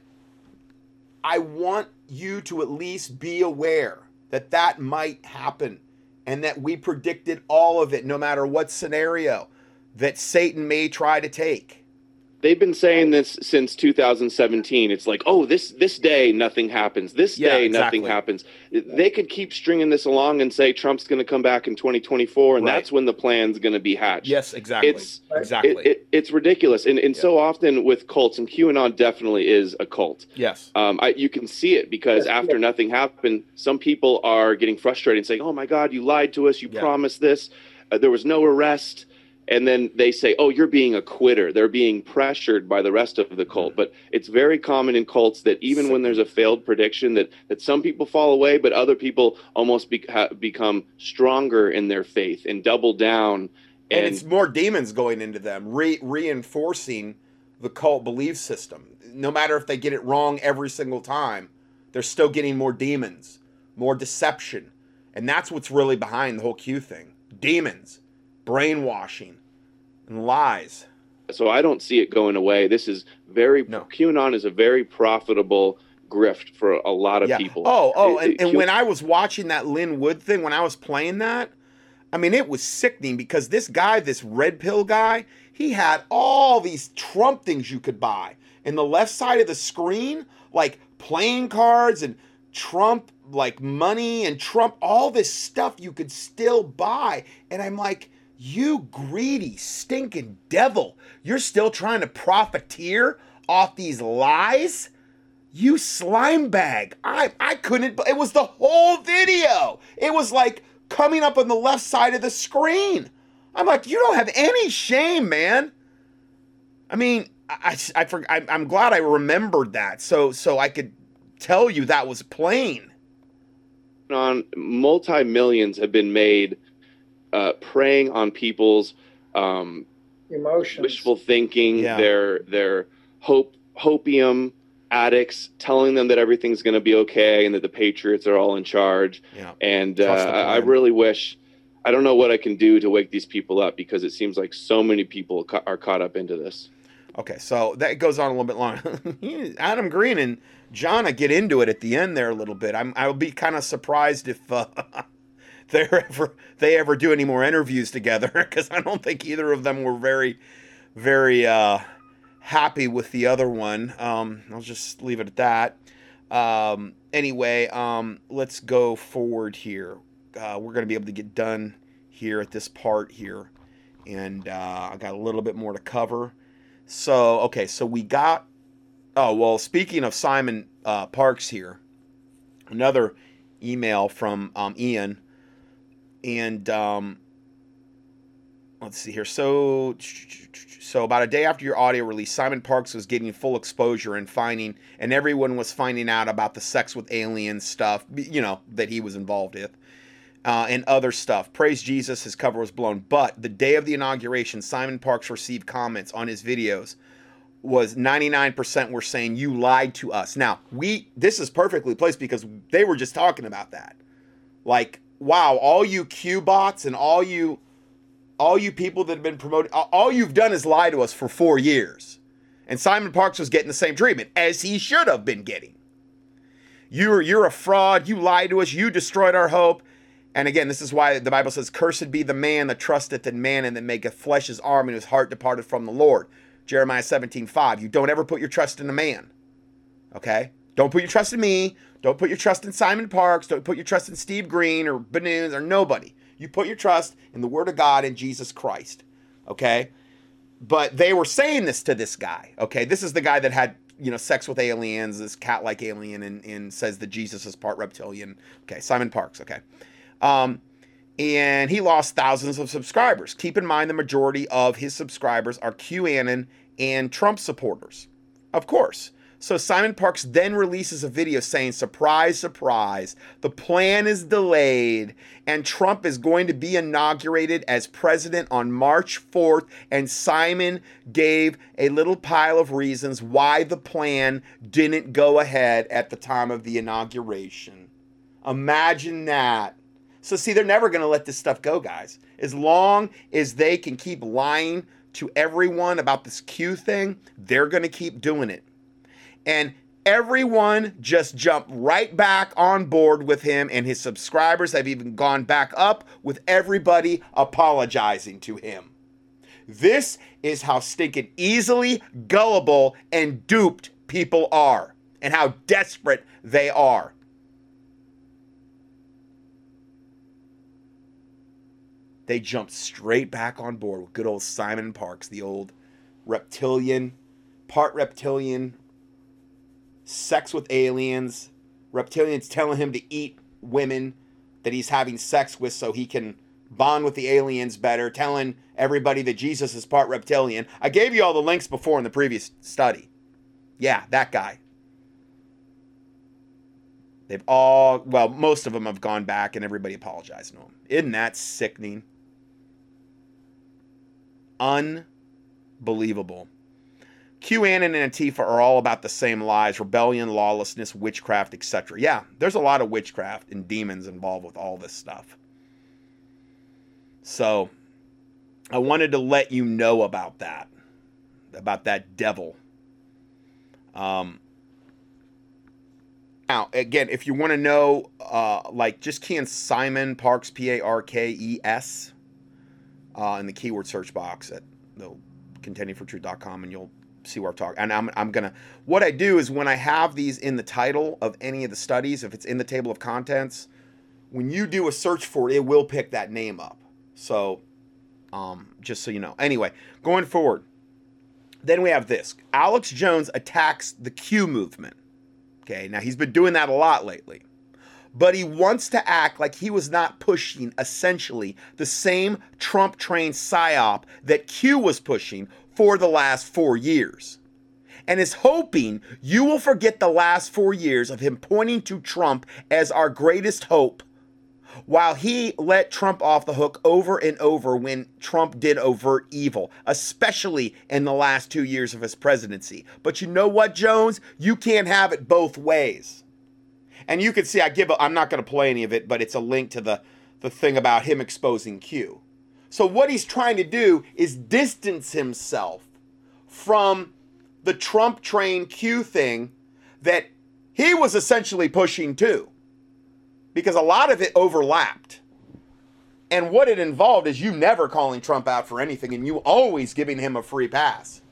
I want you to at least be aware that that might happen and that we predicted all of it, no matter what scenario that Satan may try to take they've been saying this since 2017 it's like oh this this day nothing happens. This yeah, day exactly. nothing happens. They could keep stringing this along and say trump's going to come back in 2024 and right. that's when the plan's going to be hatched. Yes exactly. It's exactly. it, it, it's ridiculous. And, and yeah. so often with cults and qanon definitely is a cult. Yes. Um, I, you can see it because yes, after yes. nothing happened some people are getting frustrated and saying oh my god you lied to us you yeah. promised this. Uh, there was no arrest and then they say, "Oh, you're being a quitter." They're being pressured by the rest of the cult. But it's very common in cults that even when there's a failed prediction, that that some people fall away, but other people almost be, ha, become stronger in their faith and double down. And, and, it's more demons going into them, re- reinforcing the cult belief system. No matter if they get it wrong every single time, they're still getting more demons, more deception, and that's what's really behind the whole Q thing. Demons brainwashing, and lies. So I don't see it going away. This is very no. QAnon is a very profitable grift for a lot of yeah. people. Oh, oh, and, and when I was watching that Lin Wood thing, when I was playing that, I mean, it was sickening because this guy, this red pill guy, he had all these Trump things you could buy. In the left side of the screen, like playing cards and Trump, like money and Trump, all this stuff you could still buy. And I'm like, you greedy, stinking devil. You're still trying to profiteer off these lies? You slime bag. I, I couldn't, it was the whole video. It was like coming up on the left side of the screen. I'm like, you don't have any shame, man. I mean, I, I, I, I'm glad I remembered that so so I could tell you that was plain. On multi millions have been made uh, preying on people's um, emotions, wishful thinking, yeah. their their hope hopium addicts, telling them that everything's going to be okay and that the Patriots are all in charge. Yeah. And uh, I really wish. I don't know what I can do to wake these people up because it seems like so many people ca- are caught up into this. Okay, so that goes on a little bit longer. <laughs> Adam Green and Jana get into it at the end there a little bit. I'm I'll be kind of surprised if uh, <laughs> <laughs> they ever they ever do any more interviews together <laughs> because I don't think either of them were very very uh, happy with the other one. Um, I'll just leave it at that. Um, anyway, um, let's go forward here. Uh, we're going to be able to get done here at this part here, and uh, I got a little bit more to cover. So okay, so we got. Oh well, speaking of Simon uh, Parkes here, another email from um, Ian, and um, let's see here. So so about a day after your audio release, Simon Parkes was getting full exposure and finding, and everyone was finding out about the sex with aliens stuff, you know, that he was involved with. Uh, and other stuff. Praise Jesus, his cover was blown. But the day of the inauguration, Simon Parkes received comments on his videos. Was 99% were saying you lied to us. Now we this is perfectly placed because they were just talking about that. Like, wow, all you Q bots and all you all you people that have been promoted, all you've done is lie to us for four years. And Simon Parkes was getting the same treatment as he should have been getting. You're you're a fraud. You lied to us. You destroyed our hope. And again, this is why the Bible says, Cursed be the man that trusteth in man and that maketh flesh his arm and his heart departed from the Lord. Jeremiah 17, 5. You don't ever put your trust in a man. Okay? Don't put your trust in me. Don't put your trust in Simon Parkes. Don't put your trust in Steve Green or Ben-Nuns or nobody. You put your trust in the Word of God and Jesus Christ. Okay? But they were saying this to this guy. Okay? This is the guy that had you know, sex with aliens, this cat-like alien, and, and says that Jesus is part reptilian. Okay, Simon Parkes. Okay, um, and he lost thousands of subscribers. Keep in mind the majority of his subscribers are QAnon and Trump supporters. Of course. So Simon Parkes then releases a video saying, surprise, surprise, the plan is delayed and Trump is going to be inaugurated as president on March 4th. And Simon gave a little pile of reasons why the plan didn't go ahead at the time of the inauguration. Imagine that. So, see, they're never going to let this stuff go, guys. As long as they can keep lying to everyone about this Q thing, they're going to keep doing it. And everyone just jumped right back on board with him, and his subscribers have even gone back up with everybody apologizing to him. This is how stinking easily gullible and duped people are, and how desperate they are. they jumped straight back on board with good old Simon Parkes the old reptilian, part reptilian, sex with aliens, reptilians telling him to eat women that he's having sex with so he can bond with the aliens better, telling everybody that Jesus is part reptilian. I gave you all the links before in the previous study. Yeah, that guy. They've all, well, most of them have gone back and everybody apologized to him. Isn't that sickening? Unbelievable. QAnon and Antifa are all about the same lies rebellion, lawlessness, witchcraft, etc. Yeah, there's a lot of witchcraft and demons involved with all this stuff. So, I wanted to let you know about that, about that devil. Um, now, again, if you want to know, uh, like, just key in Simon Parkes, P A R K E S, uh, in the keyword search box at the contendingfortruth.com and you'll see where I'm talking. And I'm, I'm going to, what I do is when I have these in the title of any of the studies, if it's in the table of contents, when you do a search for it, it will pick that name up. So, um, just so you know. Anyway, going forward, then we have this Alex Jones attacks the Q movement. Okay, now he's been doing that a lot lately but he wants to act like he was not pushing essentially the same Trump trained psyop that Q was pushing for the last four years. and is hoping you will forget the last four years of him pointing to Trump as our greatest hope while he let Trump off the hook over and over when Trump did overt evil, especially in the last two years of his presidency. But you know what, Jones? You can't have it both ways. And you can see I give I'm not going to play any of it, but it's a link to the the thing about him exposing Q. So what he's trying to do is distance himself from the Trump train Q thing that he was essentially pushing too because a lot of it overlapped. And what it involved is you never calling Trump out for anything and you always giving him a free pass.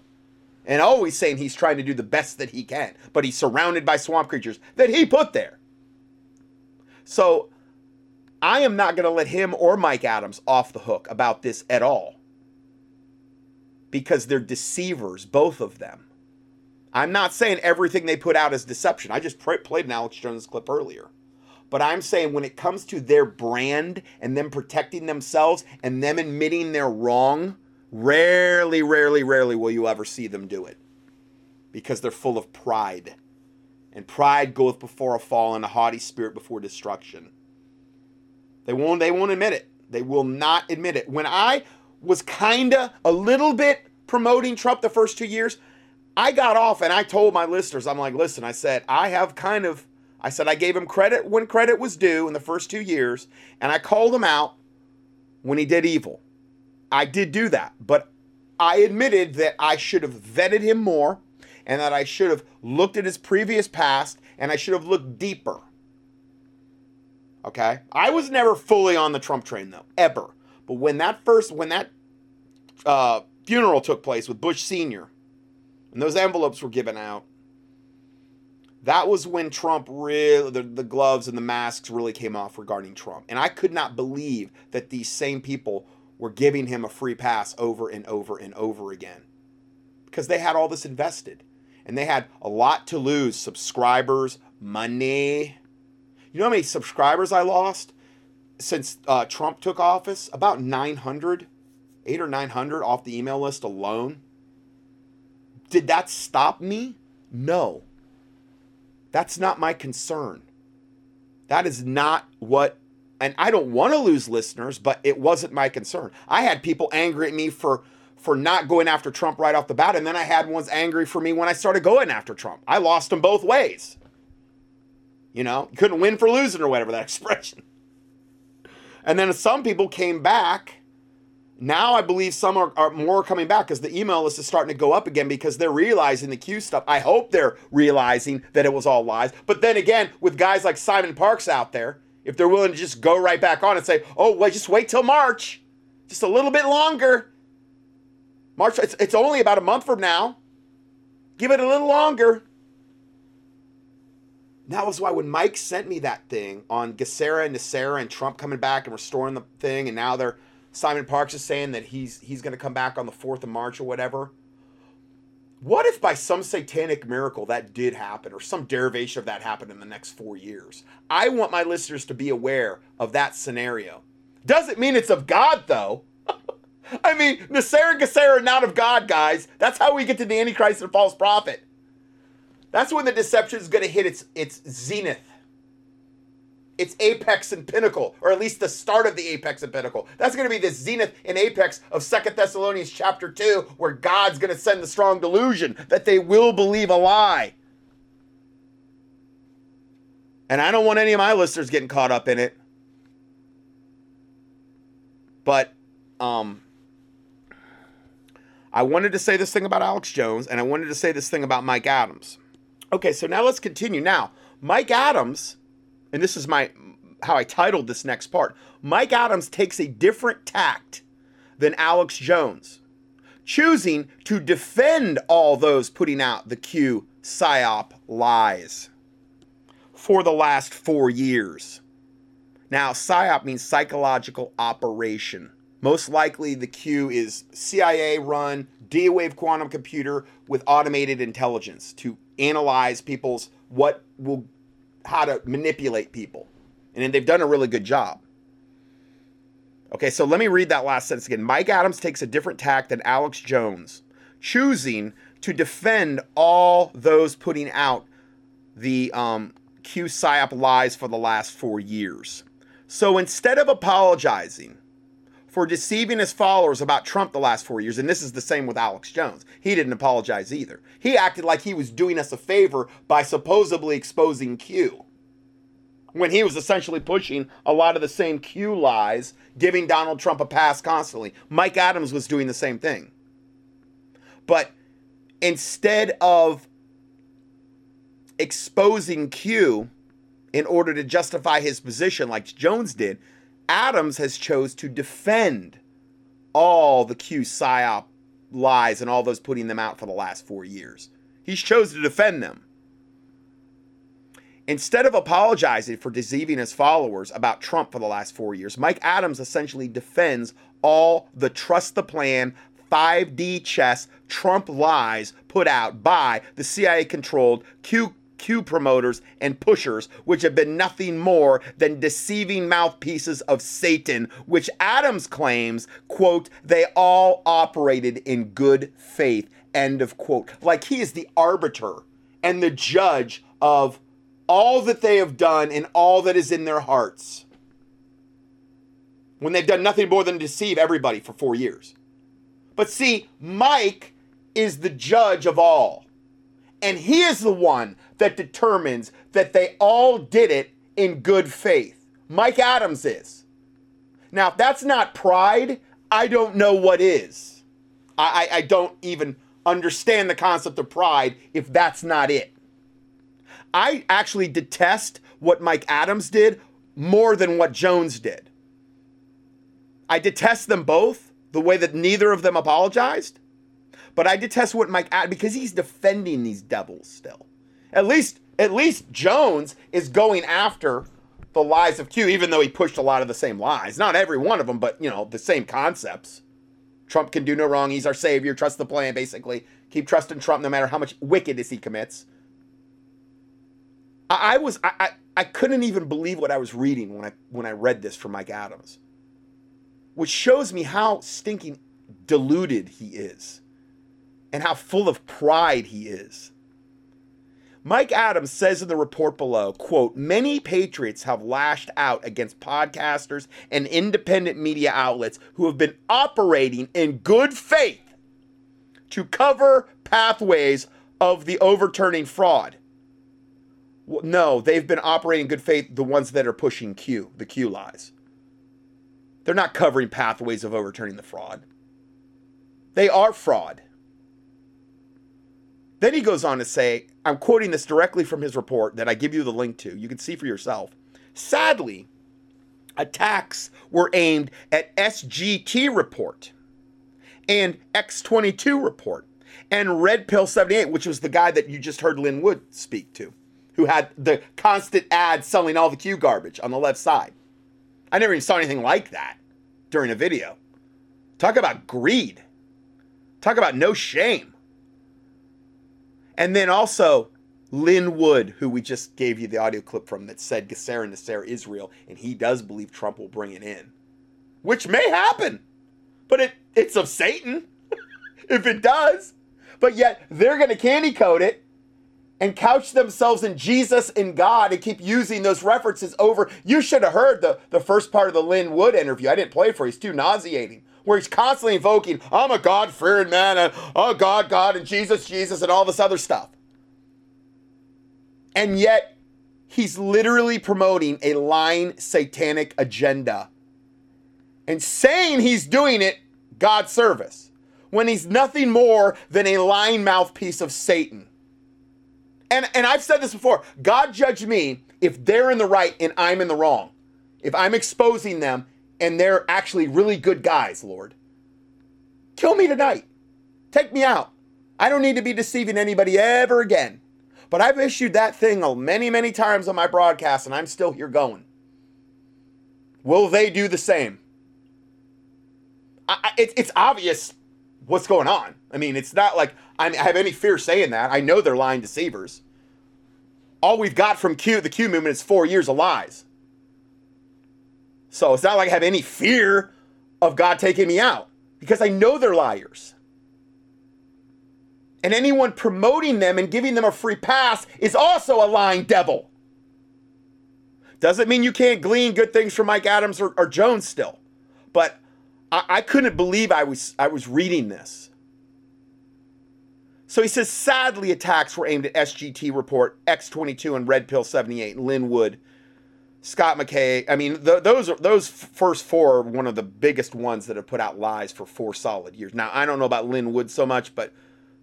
And always saying he's trying to do the best that he can, but he's surrounded by swamp creatures that he put there. So I am not going to let him or Mike Adams off the hook about this at all. Because they're deceivers, both of them. I'm not saying everything they put out is deception. I just played an Alex Jones clip earlier. But I'm saying when it comes to their brand and them protecting themselves and them admitting they're wrong, rarely, rarely, rarely will you ever see them do it. Because they're full of pride. And pride goeth before a fall and a haughty spirit before destruction. They won't they won't admit it. They will not admit it. When I was kinda a little bit promoting Trump the first two years, I got off and I told my listeners, I'm like, listen, I said, I have kind of I said I gave him credit when credit was due in the first two years, and I called him out when he did evil. I did do that, but I admitted that I should have vetted him more and that I should have looked at his previous past and I should have looked deeper. Okay? I was never fully on the Trump train though, ever. But when that first, when that uh, funeral took place with Bush Sr., and those envelopes were given out, that was when Trump really, the, the gloves and the masks really came off regarding Trump. And I could not believe that these same people were giving him a free pass over and over and over again because they had all this invested and they had a lot to lose subscribers, money. You know how many subscribers I lost since uh, Trump took office? About 900, eight or 900 off the email list alone. Did that stop me? No. That's not my concern. That is not what, and I don't want to lose listeners, but it wasn't my concern. I had people angry at me for for not going after Trump right off the bat, and then I had ones angry for me when I started going after Trump. I lost them both ways. You know, couldn't win for losing or whatever that <laughs> expression. And then some people came back now I believe some are, are more coming back because the email list is starting to go up again because they're realizing the Q stuff. I hope they're realizing that it was all lies. But then again, with guys like Simon Parkes out there, if they're willing to just go right back on and say, "Oh, well, just wait till March, just a little bit longer." March, it's, it's only about a month from now. Give it a little longer. That was why when Mike sent me that thing on GESARA and NESARA and Trump coming back and restoring the thing, and now they're Simon Parkes is saying that he's he's going to come back on the 4th of March or whatever. What if by some satanic miracle that did happen or some derivation of that happened in the next 4 years? I want my listeners to be aware of that scenario. Doesn't mean it's of God though. <laughs> I mean, NESARA GESARA not of God, guys. That's how we get to the Antichrist and false prophet. That's when the deception is going to hit its its zenith its apex and pinnacle, or at least the start of the apex and pinnacle. That's going to be the zenith and apex of Second Thessalonians chapter 2, where God's going to send the strong delusion that they will believe a lie. And I don't want any of my listeners getting caught up in it. But um I wanted to say this thing about Alex Jones and I wanted to say this thing about Mike Adams. Okay, so now let's continue. Now, Mike Adams and this is my how I titled this next part. Mike Adams takes a different tact than Alex Jones, choosing to defend all those putting out the Q psyop lies for the last four years. Now, psyop means psychological operation. Most likely, the Q is CIA run D wave quantum computer with automated intelligence to analyze people's what will how to manipulate people. And they've done a really good job. Okay, so let me read that last sentence again. Mike Adams takes a different tack than Alex Jones, choosing to defend all those putting out the um, Q PSYOP lies for the last four years. So instead of apologizing for deceiving his followers about Trump the last four years, and this is the same with Alex Jones, he didn't apologize either. He acted like he was doing us a favor by supposedly exposing Q when he was essentially pushing a lot of the same Q lies, giving Donald Trump a pass constantly. Mike Adams was doing the same thing. But instead of exposing Q in order to justify his position like Jones did, Adams has chose to defend all the Q PSYOP lies and all those putting them out for the last four years. He's chose to defend them. Instead of apologizing for deceiving his followers about Trump for the last four years, Mike Adams essentially defends all the trust the plan 5D chess Trump lies put out by the CIA controlled Q Q promoters and pushers, which have been nothing more than deceiving mouthpieces of Satan, which Adams claims, quote, they all operated in good faith, end of quote. Like he is the arbiter and the judge of all that they have done and all that is in their hearts when they've done nothing more than deceive everybody for four years. But see, Mike is the judge of all. And he is the one that determines that they all did it in good faith. Mike Adams is. Now, if that's not pride, I don't know what is. I, I, I don't even understand the concept of pride if that's not it. I actually detest what Mike Adams did more than what Jones did. I detest them both, the way that neither of them apologized. But I detest what Mike Adams because he's defending these devils still. At least at least Jones is going after the lies of Q, even though he pushed a lot of the same lies. Not every one of them, but you know, the same concepts. Trump can do no wrong. He's our savior. Trust the plan, basically. Keep trusting Trump no matter how much wickedness he commits. I, I was I, I, I couldn't even believe what I was reading when I when I read this from Mike Adams. Which shows me how stinking deluded he is and how full of pride he is. Mike Adams says in the report below, quote, many patriots have lashed out against podcasters and independent media outlets who have been operating in good faith to cover pathways of the overturning fraud. No, they've been operating in good faith, the ones that are pushing Q, the Q lies. They're not covering pathways of overturning the fraud. They are fraud. Then he goes on to say, I'm quoting this directly from his report that I give you the link to. You can see for yourself. Sadly, attacks were aimed at SGT report and X22 report and Red Pill 78, which was the guy that you just heard Lin Wood speak to, who had the constant ad selling all the Q garbage on the left side. I never even saw anything like that during a video. Talk about greed. Talk about no shame. And then also Lin Wood, who we just gave you the audio clip from, that said GESARA NESARA Israel, and he does believe Trump will bring it in, which may happen, but it it's of Satan <laughs> if it does. But yet they're going to candy coat it and couch themselves in Jesus and God and keep using those references over. You should have heard the, the first part of the Lin Wood interview. I didn't play for you. It's too nauseating. Where he's constantly invoking, I'm a God fearing man, and oh God, God, and Jesus, Jesus, and all this other stuff. And yet, he's literally promoting a lying satanic agenda and saying he's doing it God's service when he's nothing more than a lying mouthpiece of Satan and and I've said this before. God judge me if they're in the right and I'm in the wrong. If I'm exposing them and they're actually really good guys, Lord. Kill me tonight. Take me out. I don't need to be deceiving anybody ever again. But I've issued that thing many, many times on my broadcast and I'm still here going. Will they do the same? I, it, it's obvious what's going on. I mean, it's not like I have any fear saying that. I know they're lying deceivers. All we've got from Q, the Q movement, is four years of lies. So it's not like I have any fear of God taking me out because I know they're liars. And anyone promoting them and giving them a free pass is also a lying devil. Doesn't mean you can't glean good things from Mike Adams or, or Jones still. But I, I couldn't believe I was I was reading this. So he says, sadly, attacks were aimed at SGT Report, X22, and Red Pill 78, Lin Wood, Scott McKay. I mean, th- those are those first four are one of the biggest ones that have put out lies for four solid years. Now, I don't know about Lin Wood so much, but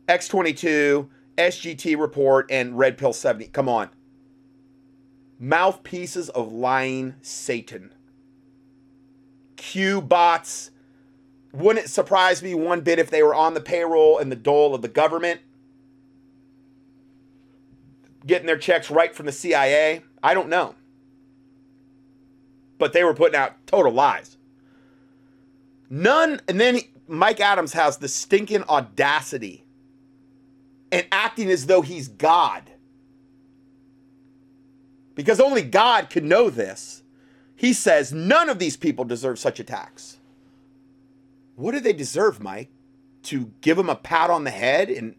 X22, SGT Report, and Red Pill 70. Come on. Mouthpieces of lying Satan. Q bots. Wouldn't it surprise me one bit if they were on the payroll and the dole of the government? Getting their checks right from the CIA? I don't know. But they were putting out total lies. None, and then Mike Adams has the stinking audacity and acting as though he's God. Because only God can know this. He says none of these people deserve such attacks. What do they deserve, Mike? To give them a pat on the head and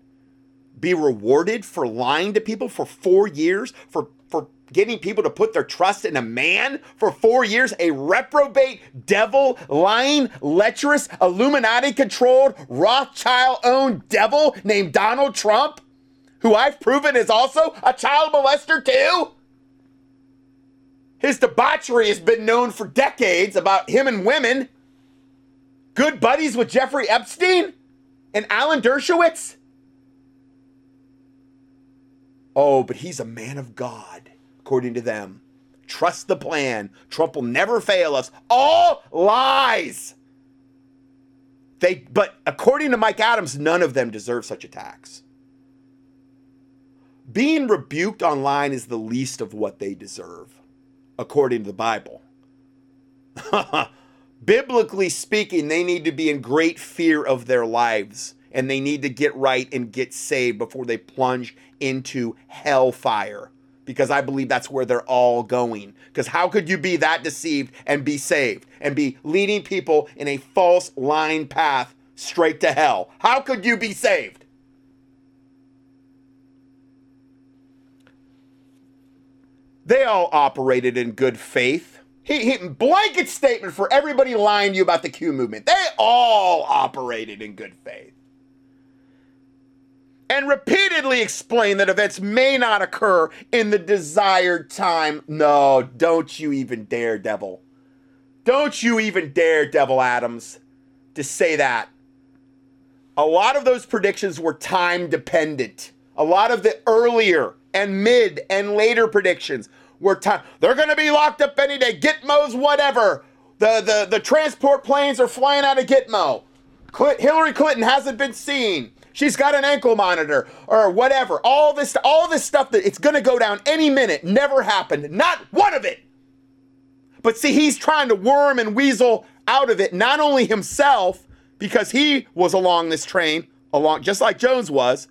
be rewarded for lying to people for four years, for getting people to put their trust in a man for four years, a reprobate, devil, lying, lecherous, Illuminati controlled, Rothschild owned devil named Donald Trump, who I've proven is also a child molester too? His debauchery has been known for decades about him and women. Good buddies with Jeffrey Epstein and Alan Dershowitz. Oh, but he's a man of God, according to them. Trust the plan. Trump will never fail us. All lies. They but according to Mike Adams, none of them deserve such attacks. Being rebuked online is the least of what they deserve, according to the Bible. <laughs> Biblically speaking, they need to be in great fear of their lives and they need to get right and get saved before they plunge into hellfire because I believe that's where they're all going. Because how could you be that deceived and be saved and be leading people in a false line path straight to hell? How could you be saved? They all operated in good faith. He, he, blanket statement for everybody lying to you about the Q movement. They all operated in good faith. And repeatedly explained that events may not occur in the desired time. No, don't you even dare, Devil. Don't you even dare, Devil Adams, to say that. A lot of those predictions were time dependent. A lot of the earlier and mid and later predictions were time. They're going to be locked up any day. Gitmo's whatever. The, the, the transport planes are flying out of Gitmo. Cl- Hillary Clinton hasn't been seen. She's got an ankle monitor or whatever. All this, all this stuff that it's going to go down any minute never happened. Not one of it. But see, he's trying to worm and weasel out of it. Not only himself, because he was along this train, along just like Jones was,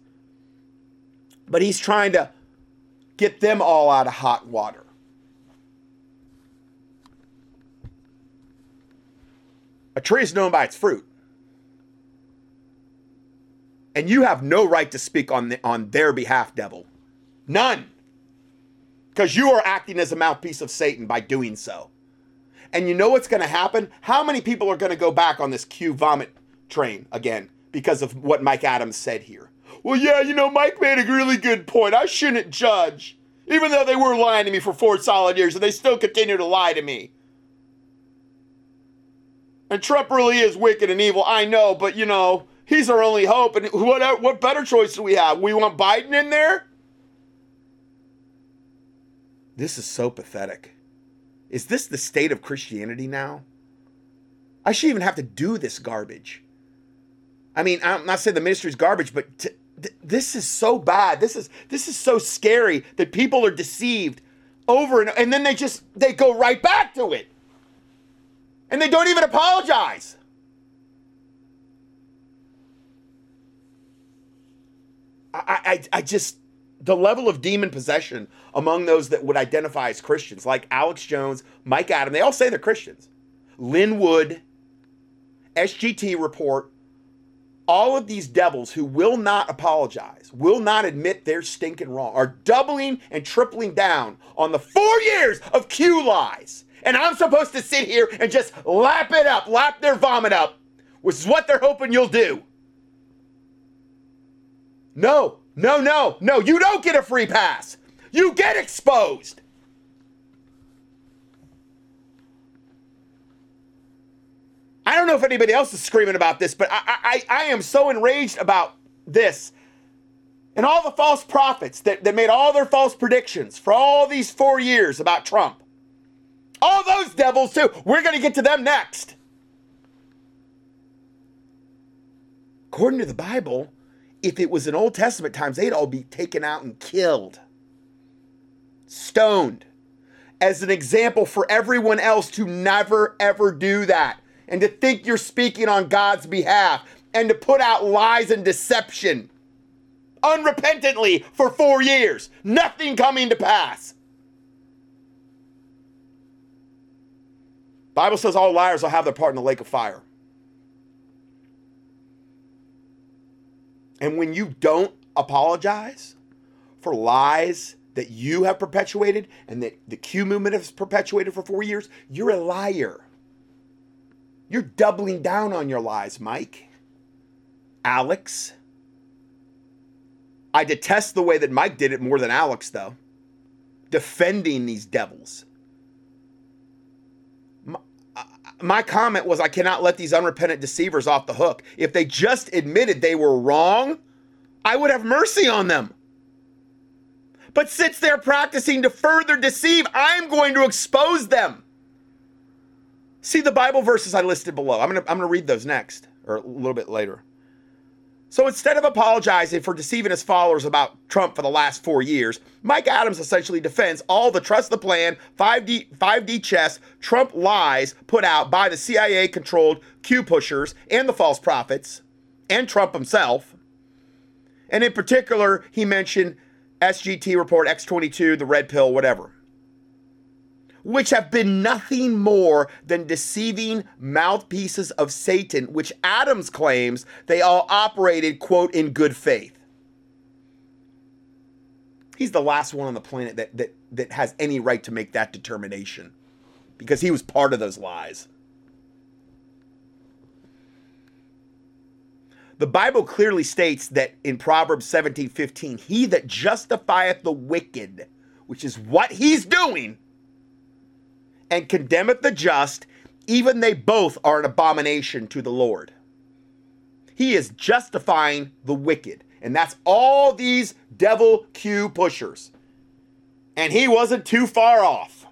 but he's trying to get them all out of hot water. A tree is known by its fruit. And you have no right to speak on, the, on their behalf, devil. None. Because you are acting as a mouthpiece of Satan by doing so. And you know what's going to happen? How many people are going to go back on this Q vomit train again because of what Mike Adams said here? Well, yeah, you know, Mike made a really good point. I shouldn't judge. Even though they were lying to me for four solid years and they still continue to lie to me. And Trump really is wicked and evil, I know, but you know, he's our only hope. And what, what better choice do we have? We want Biden in there? This is so pathetic. Is this the state of Christianity now? I shouldn't even have to do this garbage. I mean, I'm not saying the ministry's garbage, but th- this is so bad. This is this is so scary that people are deceived over and and then they just they go right back to it. And they don't even apologize. I, I, I just the level of demon possession among those that would identify as Christians, like Alex Jones, Mike Adam, they all say they're Christians. Lin Wood, SGT report, all of these devils who will not apologize, will not admit they're stinking wrong, are doubling and tripling down on the four years of Q lies. And I'm supposed to sit here and just lap it up, lap their vomit up, which is what they're hoping you'll do. No, no, no, no, you don't get a free pass. You get exposed. I don't know if anybody else is screaming about this, but I, I, I am so enraged about this. And all the false prophets that, that made all their false predictions for all these four years about Trump. All those devils, too. We're going to get to them next. According to the Bible, if it was in Old Testament times, they'd all be taken out and killed, stoned, as an example for everyone else to never, ever do that and to think you're speaking on God's behalf and to put out lies and deception unrepentantly for four years, nothing coming to pass. Bible says all liars will have their part in the lake of fire. And when you don't apologize for lies that you have perpetuated and that the Q movement has perpetuated for four years, you're a liar. You're doubling down on your lies, Mike. Alex. I detest the way that Mike did it more than Alex, though. Defending these devils. My, uh, my comment was I cannot let these unrepentant deceivers off the hook. If they just admitted they were wrong, I would have mercy on them. But since they're practicing to further deceive, I'm going to expose them. See the Bible verses I listed below. I'm going to I'm going to read those next or a little bit later. So instead of apologizing for deceiving his followers about Trump for the last 4 years, Mike Adams essentially defends all the trust the plan, 5D 5D chess, Trump lies put out by the CIA controlled Q pushers and the false prophets and Trump himself. And in particular, he mentioned SGT report X22, the red pill, whatever which have been nothing more than deceiving mouthpieces of Satan, which Adams claims they all operated, quote, in good faith. He's the last one on the planet that, that, that has any right to make that determination because he was part of those lies. The Bible clearly states that in Proverbs 17 15, he that justifieth the wicked, which is what he's doing, and condemneth the just, even they both are an abomination to the Lord. He is justifying the wicked. And that's all these devil Q pushers. And he wasn't too far off.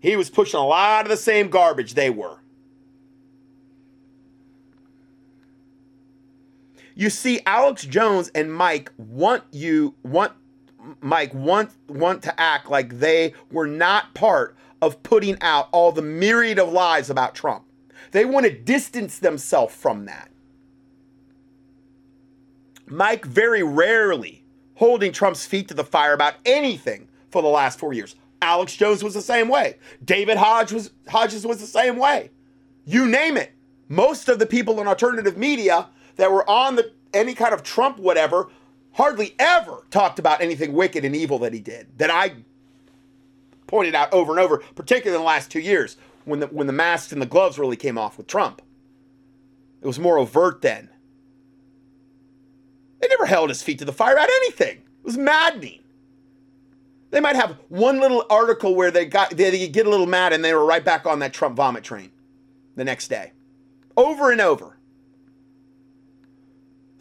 He was pushing a lot of the same garbage they were. You see, Alex Jones and Mike want you want Mike want want to act like they were not part of putting out all the myriad of lies about Trump. They want to distance themselves from that. Mike very rarely holding Trump's feet to the fire about anything for the last 4 years. Alex Jones was the same way. David Hodge was Hodges was the same way. You name it. Most of the people in alternative media that were on the any kind of Trump whatever hardly ever talked about anything wicked and evil that he did that I pointed out over and over, particularly in the last two years when the when the masks and the gloves really came off with Trump. It was more overt then. They never held his feet to the fire about anything. It was maddening. They might have one little article where they got they get a little mad and they were right back on that Trump vomit train the next day. Over and over.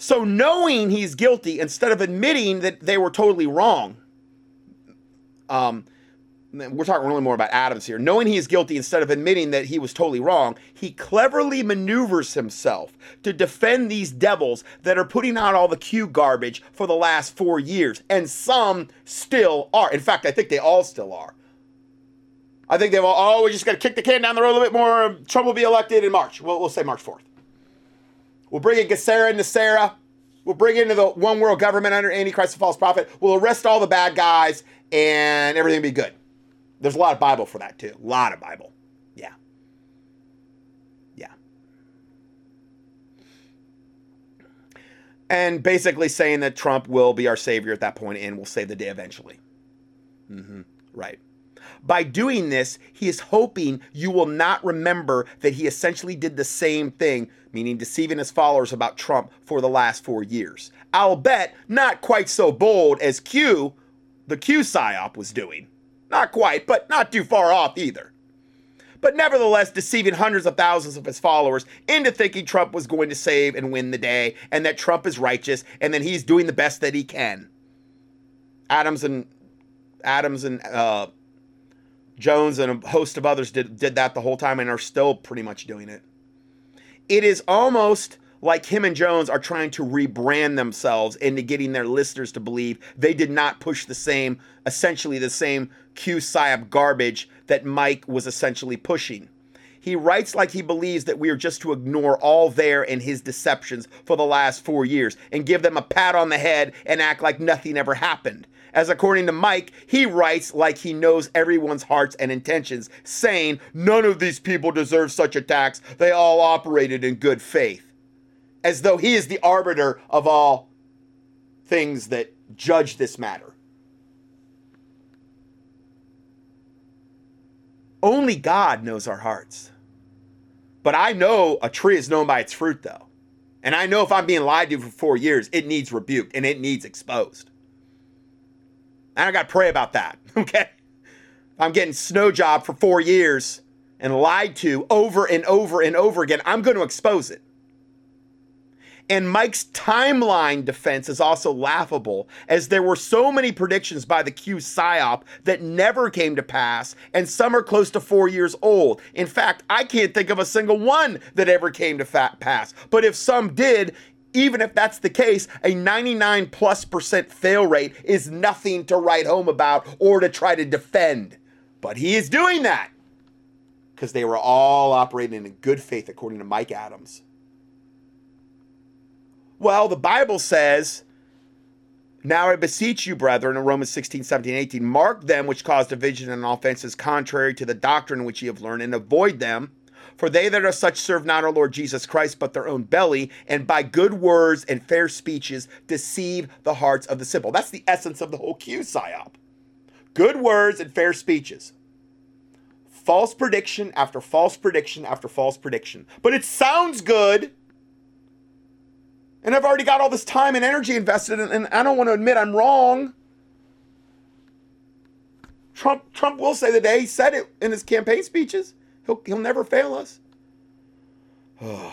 So knowing he's guilty, instead of admitting that they were totally wrong, um, we're talking really more about Adams here. Knowing he is guilty, instead of admitting that he was totally wrong, he cleverly maneuvers himself to defend these devils that are putting out all the Q garbage for the last four years. And some still are. In fact, I think they all still are. I think they've all, oh, we just got to kick the can down the road a little bit more. Trump will be elected in March. We'll, we'll say March 4th. We'll bring in GESARA and NESARA. We'll bring into the one world government under Antichrist and false prophet. We'll arrest all the bad guys and everything will be good. There's a lot of Bible for that too. A lot of Bible. Yeah. Yeah. and basically saying that Trump will be our savior at that point and will save the day eventually. Mm-hmm. Right. By doing this, he is hoping you will not remember that he essentially did the same thing, meaning deceiving his followers about Trump for the last four years. I'll bet not quite so bold as Q, the Q PSYOP, was doing. Not quite, but not too far off either but nevertheless deceiving hundreds of thousands of his followers into thinking Trump was going to save and win the day and that Trump is righteous and that he's doing the best that he can. Adams and Adams and uh, Jones and a host of others did did that the whole time and are still pretty much doing it. It is almost like him and Jones are trying to rebrand themselves into getting their listeners to believe they did not push the same, essentially the same Q PSYOP garbage that Mike was essentially pushing. He writes like he believes that we are just to ignore all there in his deceptions for the last four years and give them a pat on the head and act like nothing ever happened. As according to Mike, he writes like he knows everyone's hearts and intentions, saying, None of these people deserve such attacks. They all operated in good faith. As though he is the arbiter of all things that judge this matter. Only God knows our hearts. But I know a tree is known by its fruit, though. And I know if I'm being lied to for four years, it needs rebuked and it needs exposed. And I got to pray about that, <laughs> okay? I'm getting snow job for four years and lied to over and over and over again. I'm going to expose it. And Mike's timeline defense is also laughable, as there were so many predictions by the Q PSYOP that never came to pass, and some are close to four years old. In fact, I can't think of a single one that ever came to fat pass. But if some did, even if that's the case, a 99 plus percent fail rate is nothing to write home about or to try to defend. But he is doing that because they were all operating in good faith, according to Mike Adams. Well, the Bible says, Now I beseech you, brethren, in Romans 16, 17, 18, mark them which cause division and offenses contrary to the doctrine which ye have learned, and avoid them. For they that are such serve not our Lord Jesus Christ, but their own belly, and by good words and fair speeches deceive the hearts of the simple. That's the essence of the whole Q PSYOP. Good words and fair speeches. False prediction after false prediction after false prediction. But it sounds good and I've already got all this time and energy invested, in, and I don't want to admit I'm wrong. Trump Trump will say the day he said it in his campaign speeches. He'll he'll never fail us. <sighs> as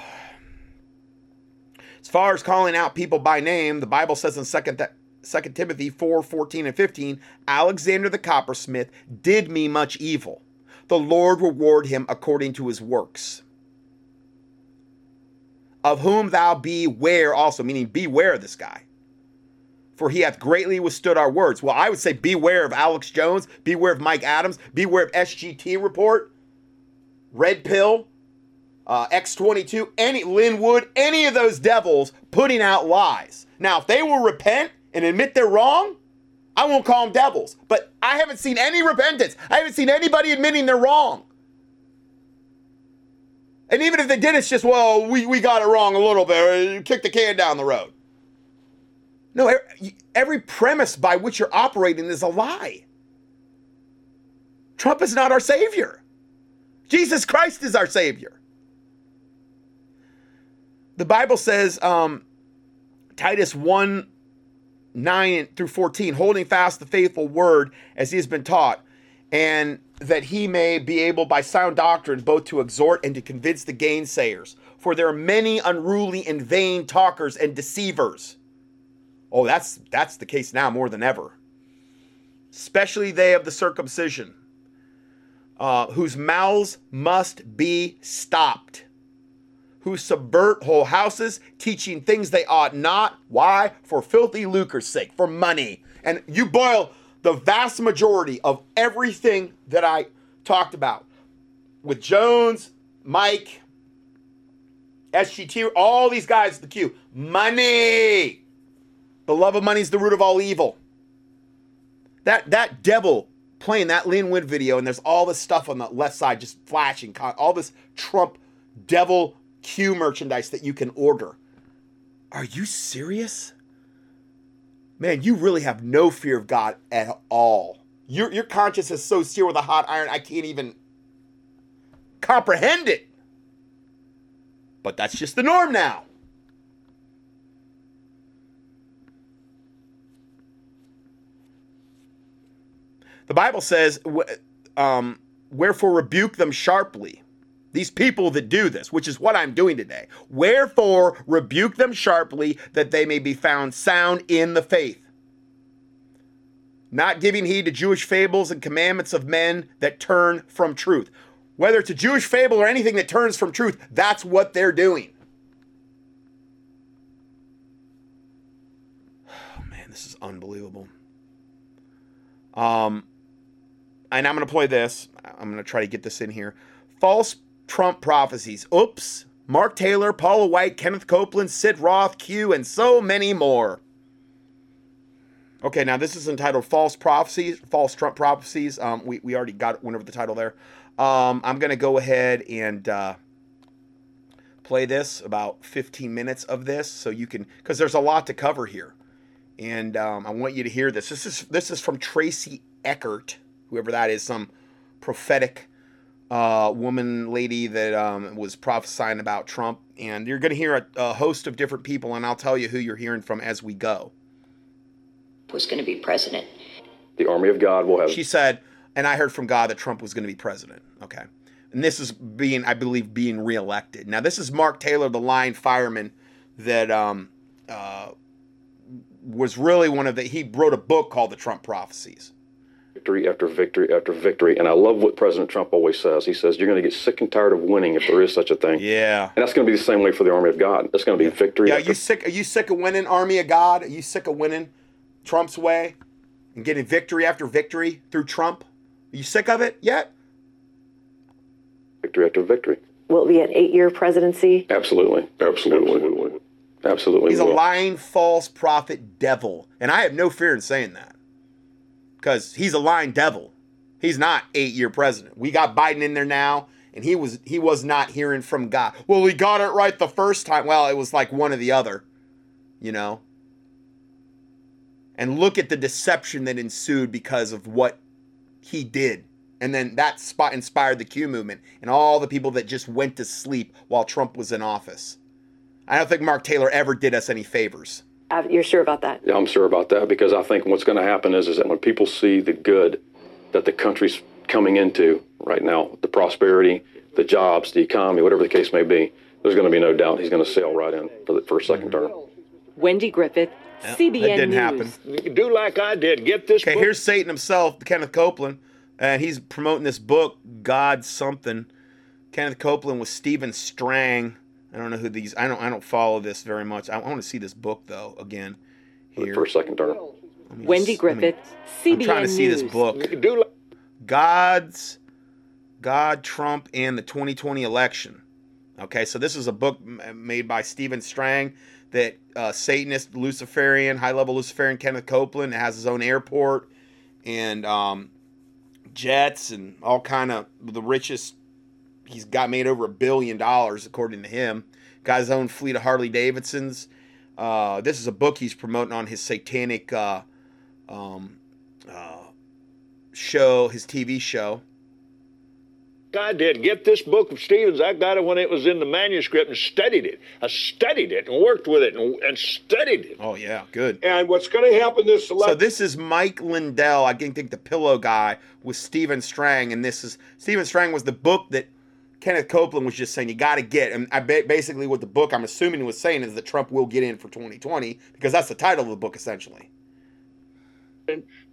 far as calling out people by name, the Bible says in second Second Timothy 4, 14 and 15, Alexander the coppersmith did me much evil. The Lord reward him according to his works of whom thou beware also, meaning beware of this guy. For he hath greatly withstood our words. Well, I would say beware of Alex Jones, beware of Mike Adams, beware of SGT Report, Red Pill, uh, X22, any Lin Wood, any of those devils putting out lies. Now, if they will repent and admit they're wrong, I won't call them devils. But I haven't seen any repentance. I haven't seen anybody admitting they're wrong. And even if they did, it's just, well, we, we got it wrong a little bit. Kick the can down the road. No, every premise by which you're operating is a lie. Trump is not our Savior. Jesus Christ is our Savior. The Bible says, um, Titus 1 9 through 14, holding fast the faithful word as he has been taught, and that he may be able by sound doctrine both to exhort and to convince the gainsayers. For there are many unruly and vain talkers and deceivers. Oh, that's that's the case now more than ever. Especially they of the circumcision, uh, whose mouths must be stopped, who subvert whole houses, teaching things they ought not. Why? For filthy lucre's sake, for money. And you boil the vast majority of everything that I talked about with Jones, Mike, SGT, all these guys, the Q, money. The love of money is the root of all evil. That that devil playing that Lin Wood video, and there's all this stuff on the left side just flashing, all this Trump devil Q merchandise that you can order. Are you serious? Man, you really have no fear of God at all. Your, your conscience is so seared with a hot iron, I can't even comprehend it. But that's just the norm now. The Bible says, um, Wherefore rebuke them sharply. These people that do this, which is what I'm doing today. Wherefore rebuke them sharply that they may be found sound in the faith. Not giving heed to Jewish fables and commandments of men that turn from truth. Whether it's a Jewish fable or anything that turns from truth, that's what they're doing. <sighs> Oh, man, this is unbelievable. Um, and I'm going to play this. I'm going to try to get this in here. False Trump prophecies. Oops. Mark Taylor, Paula White, Kenneth Copeland, Sid Roth, Q, and so many more. Okay, now this is entitled False Prophecies, False Trump Prophecies. Um, we, we already got went over the title there. Um, I'm going to go ahead and uh, play this, about 15 minutes of this, so you can, because there's a lot to cover here. And um, I want you to hear this. This is this is from Tracy Eckert whoever that is, some prophetic uh, woman lady that um, was prophesying about Trump. And you're going to hear a, a, host of different people, and I'll tell you who you're hearing from as we go. Was going to be president. The army of God will have. She said, and I heard from God that Trump was going to be president. Okay. And this is being, I believe, being reelected. Now, this is Mark Taylor, the line fireman that um, uh, was really one of the, he wrote a book called The Trump Prophecies victory after victory after victory. And I love what President Trump always says. He says, You're going to get sick and tired of winning if there is such a thing. Yeah. And that's going to be the same way for the army of God. That's going to be victory. Yeah, are you sick? Are you sick of winning, army of God? Are you sick of winning Trump's way and getting victory after victory through Trump? Are you sick of it yet? Victory after victory. Will it be an eight year presidency? Absolutely. Absolutely. Absolutely. Absolutely. He's a lying, false prophet devil. And I have no fear in saying that because he's a lying devil. He's not eight year president. We got Biden in there now, and he was he was not hearing from God. Well, he got it right the first time. Well, it was like one or the other, you know. And look at the deception that ensued because of what he did. And then that spot inspired the Q movement and all the people that just went to sleep while Trump was in office. I don't think Mark Taylor ever did us any favors. Uh, you're sure about that? Yeah, I'm sure about that because I think what's going to happen is, is that when people see the good that the country's coming into right now, the prosperity, the jobs, the economy, whatever the case may be, there's going to be no doubt he's going to sail right in for the first second term. Wendy Griffith, CBN that didn't News. happen. Do like I did. Get this. Okay, book. here's Satan himself, Kenneth Copeland, and he's promoting this book, God something. Kenneth Copeland with Stephen Strang. I don't know who these. I don't. I don't follow this very much. I, I want to see this book though again. Here. For a second term. Wendy just, Griffith, me, CBN I'm trying to see News. this book. You can do like God's God, Trump, and the 2020 election. Okay, so this is a book made by Stephen Strang that uh, Satanist, Luciferian, high level Luciferian Kenneth Copeland it has his own airport and um, jets and all kind of the richest. He's got made over a billion dollars according to him. Got his own fleet of Harley Davidsons. Uh, this is a book he's promoting on his satanic uh, um, uh, show, his TV show. I did. Get this book of Stevens. I got it when it was in the manuscript and studied it. I studied it and worked with it and, and studied it. Oh yeah, good. And what's going to happen this election? So this is Mike Lindell. I think the pillow guy with Stephen Strang, and this is Stephen Strang was the book that Kenneth Copeland was just saying you got to get. And I basically what the book I'm assuming was saying is that Trump will get in for 2020 because that's the title of the book essentially.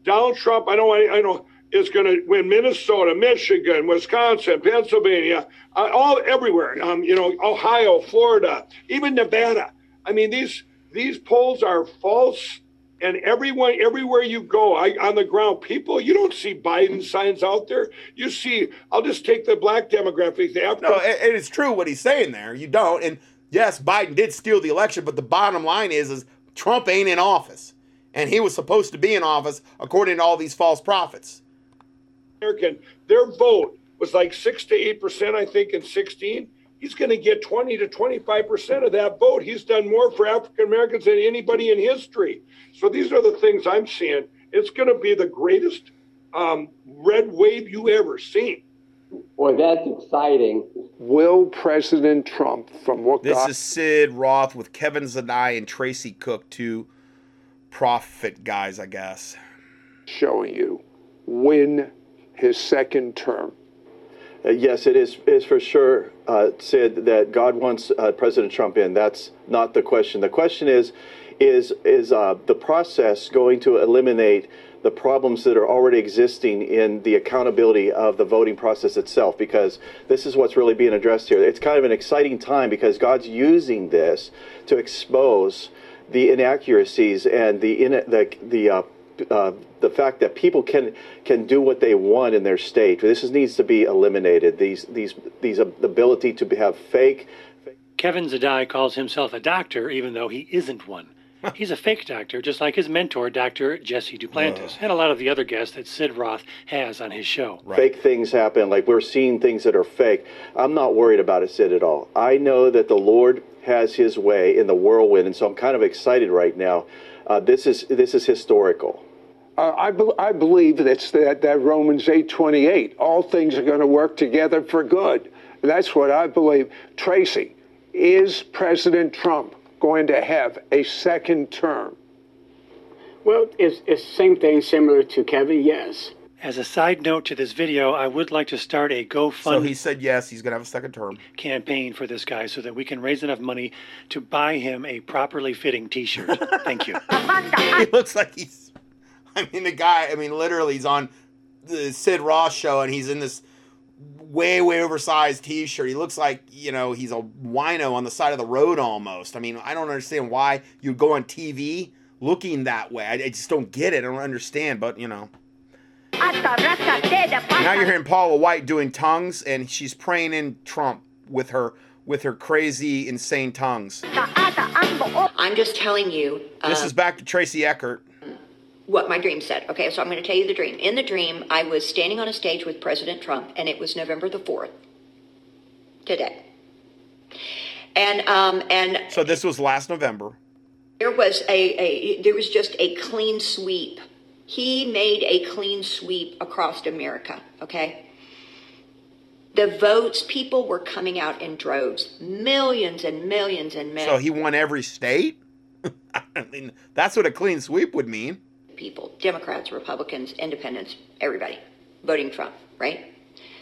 Donald Trump, I know, I, I know, is going to win Minnesota, Michigan, Wisconsin, Pennsylvania, uh, all everywhere. Um, you know, Ohio, Florida, even Nevada. I mean, these these polls are false, and everyone, everywhere you go, I, on the ground, people, you don't see Biden signs out there. You see, I'll just take the black demographic, the African. No, it, it's true what he's saying there. You don't, and yes, Biden did steal the election, but the bottom line is, is Trump ain't in office, and he was supposed to be in office according to all these false prophets. American, their vote was like six to eight percent, I think, in 16. He's going to get 20 to 25 percent of that vote. He's done more for African Americans than anybody in history. So these are the things I'm seeing. It's going to be the greatest um, red wave you ever seen. Boy, that's exciting. Will President Trump, from what This God- is Sid Roth with Kevin Zadai and Tracy Cooke, two prophet guys, I guess. showing you, win his second term? Uh, yes, it is, is for sure, uh, Sid, that God wants uh, President Trump in. That's not the question. The question is, is, is uh, the process going to eliminate the problems that are already existing in the accountability of the voting process itself? Because this is what's really being addressed here. It's kind of an exciting time because God's using this to expose the inaccuracies and the in, the the uh, uh, the fact that people can can do what they want in their state. This is, needs to be eliminated. These these these uh, the ability to have fake. Kevin Zadai calls himself a doctor, even though he isn't one. He's a fake doctor, just like his mentor, Dr. Jesse Duplantis, and a lot of the other guests that Sid Roth has on his show. Fake things happen, like we're seeing things that are fake. I'm not worried about it, Sid, at all. I know that the Lord has His way in the whirlwind, and so I'm kind of excited right now. Uh, this is this is historical. Uh, I, be- I believe that's that, that Romans 8:28. All things are going to work together for good. That's what I believe. Tracy, is President Trump going to have a second term? Well, it's, it's same thing, similar to Kevin, yes. As a side note to this video, I would like to start a So GoFundMe he said yes, he's going to have a second term. campaign for this guy so that we can raise enough money to buy him a properly fitting T-shirt. <laughs> Thank you. he looks like he's. <laughs> I mean, the guy. I mean, literally, he's on the Sid Roth show, and he's in this way, way oversized T-shirt. He looks like you know he's a wino on the side of the road almost. I mean, I don't understand why you'd go on TV looking that way. I, I just don't get it. I don't understand. But you know. Now you're hearing Paula White doing tongues, and she's praying in Trump with her with her crazy, insane tongues. I'm just telling you uh, This is back to Tracy Eckert. What my dream said. Okay, so I'm going to tell you the dream. In the dream, I was standing on a stage with President Trump, and it was November the 4th, today. And, um, and So this was last November. there was a, a there was just a clean sweep. He made a clean sweep across America, okay? The votes, people were coming out in droves, millions and millions and millions. So he won every state? <laughs> I mean, that's what a clean sweep would mean. People, Democrats, Republicans, Independents, everybody voting Trump, right?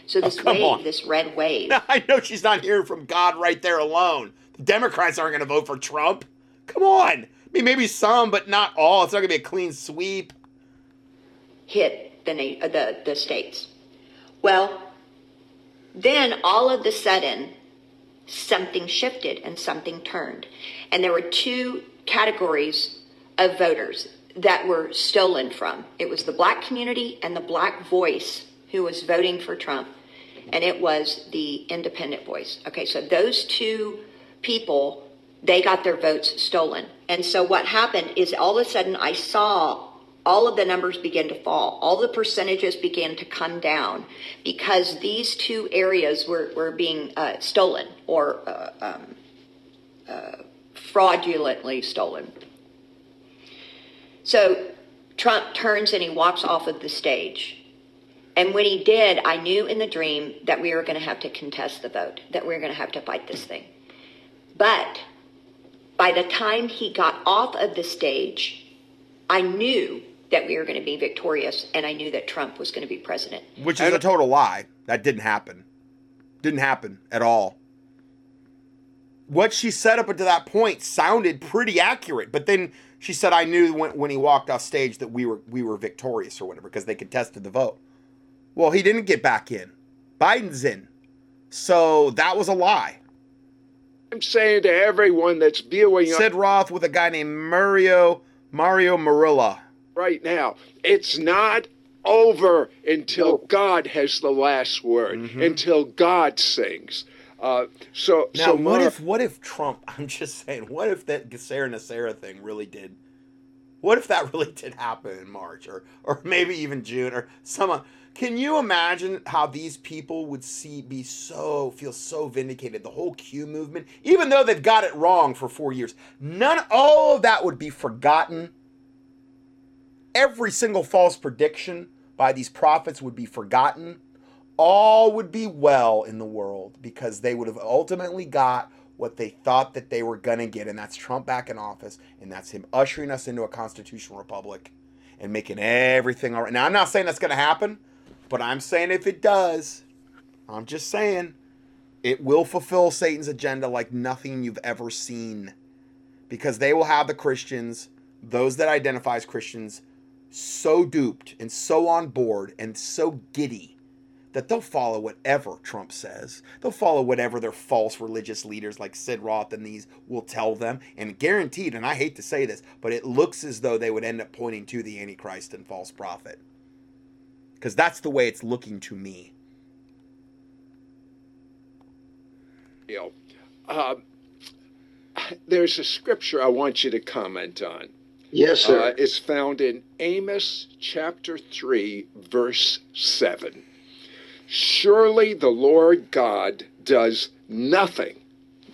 So this Oh, wave, on. this red wave, <laughs> I know she's not hearing from God right there alone. The Democrats aren't going to vote for Trump. Come on. I mean, maybe some, but not all. It's not going to be a clean sweep. hit the, na- uh, the the states. Well, then all of a sudden, something shifted and something turned, and there were two categories of voters that were stolen from. It was the black community and the black voice who was voting for Trump, and it was the independent voice. Okay, so those two people, they got their votes stolen. And so what happened is all of a sudden I saw all of the numbers begin to fall. All the percentages began to come down because these two areas were, were being uh, stolen or uh, um, uh, fraudulently stolen. So Trump turns and he walks off of the stage. And when he did, I knew in the dream that we were going to have to contest the vote, that we were going to have to fight this thing. But by the time he got off of the stage, I knew that we were going to be victorious and I knew that Trump was going to be president. Which is a total lie. That didn't happen. Didn't happen at all. What she said up until that point sounded pretty accurate, but then she said, "I knew when, when he walked off stage that we were we were victorious or whatever because they contested the vote." Well, he didn't get back in. Biden's in, so that was a lie. I'm saying to everyone that's viewing Sid Roth with a guy named Mario Mario Murillo. right now, it's not over until God has the last word, mm-hmm. until God sings. Uh, so, Now, so what if what if Trump? <laughs> I'm just saying, what if that GESARA NESARA thing really did? What if that really did happen in March or or maybe even June or some? Can you imagine how these people would see be so feel so vindicated? The whole Q movement, even though they've got it wrong for four years, none all of that would be forgotten. Every single false prediction by these prophets would be forgotten. All would be well in the world because they would have ultimately got what they thought that they were going to get, and that's Trump back in office, and that's him ushering us into a constitutional republic and making everything all right. Now, I'm not saying that's going to happen, but I'm saying if it does, I'm just saying it will fulfill Satan's agenda like nothing you've ever seen because they will have the Christians, those that identify as Christians, so duped and so on board and so giddy that they'll follow whatever Trump says. They'll follow whatever their false religious leaders like Sid Roth and these will tell them. And guaranteed, and I hate to say this, but it looks as though they would end up pointing to the Antichrist and false prophet. Because that's the way it's looking to me. You know, uh, there's a scripture I want you to comment on. Yes, sir. Uh, it's found in Amos chapter 3, verse 7. Surely the Lord God does nothing,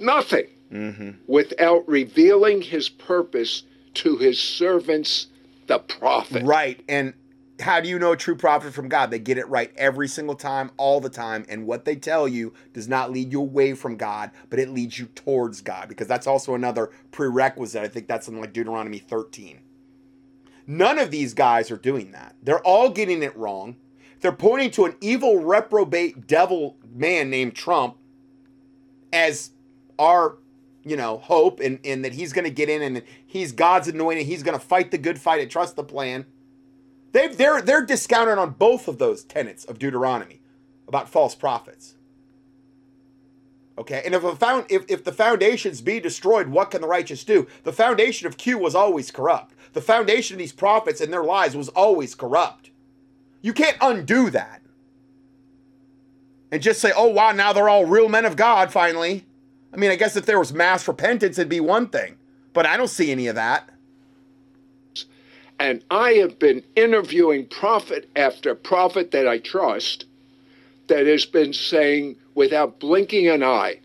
nothing, mm-hmm. without revealing his purpose to his servants, the prophet. Right. And how do you know a true prophet from God? They get it right every single time, all the time. And what they tell you does not lead you away from God, but it leads you towards God, because that's also another prerequisite. I think that's something like Deuteronomy 13. None of these guys are doing that. They're all getting it wrong. They're pointing to an evil, reprobate, devil man named Trump as our, you know, hope and, and that he's going to get in and he's God's anointed. He's going to fight the good fight and trust the plan. They've, they're, they're discounted on both of those tenets of Deuteronomy about false prophets. Okay, and if, a found, if, if the foundations be destroyed, what can the righteous do? The foundation of Q was always corrupt. The foundation of these prophets and their lies was always corrupt. You can't undo that. And just say, oh, wow, now they're all real men of God finally. I mean, I guess if there was mass repentance, it'd be one thing, but I don't see any of that. And I have been interviewing prophet after prophet that I trust that has been saying without blinking an eye,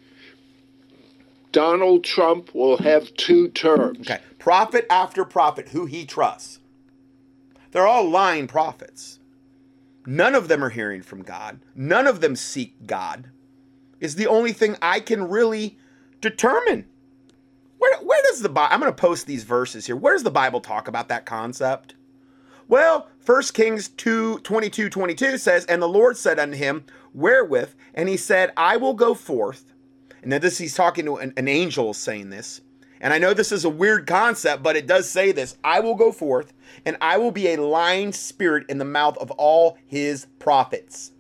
Donald Trump will have two terms. Okay. Prophet after prophet who he trusts. They're all lying prophets. None of them are hearing from God. None of them seek God. Is the only thing I can really determine. Where, where does the Bible, I'm going to post these verses here. Where does the Bible talk about that concept? Well, 1 Kings 2 22 22 says, And the Lord said unto him, Wherewith? And he said, I will go forth. And then this, he's talking to an, an angel saying this. And I know this is a weird concept, but it does say this I will go forth, and I will be a lying spirit in the mouth of all his prophets.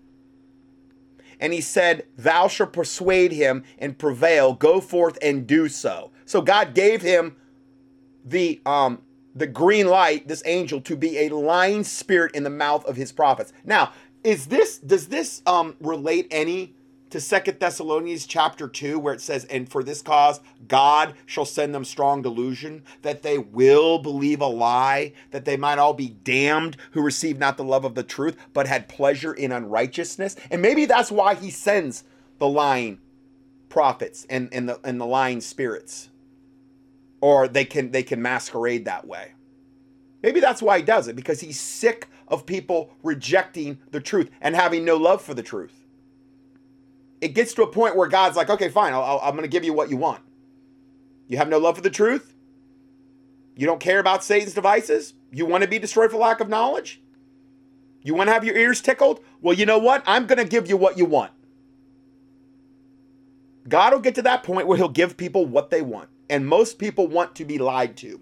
And he said, Thou shalt persuade him and prevail, go forth and do so. So God gave him the um the green light, this angel, to be a lying spirit in the mouth of his prophets. Now, is this does this um relate any to Second Thessalonians chapter 2, where it says, And for this cause God shall send them strong delusion, that they will believe a lie, that they might all be damned who received not the love of the truth, but had pleasure in unrighteousness. And maybe that's why he sends the lying prophets and, and the and the lying spirits. Or they can they can masquerade that way. Maybe that's why he does it, because he's sick of people rejecting the truth and having no love for the truth it gets to a point where God's like, okay, fine, i am going to give you what you want. You have no love for the truth. You don't care about Satan's devices. You want to be destroyed for lack of knowledge. You want to have your ears tickled? Well, you know what? I'm going to give you what you want. God will get to that point where he'll give people what they want. And most people want to be lied to.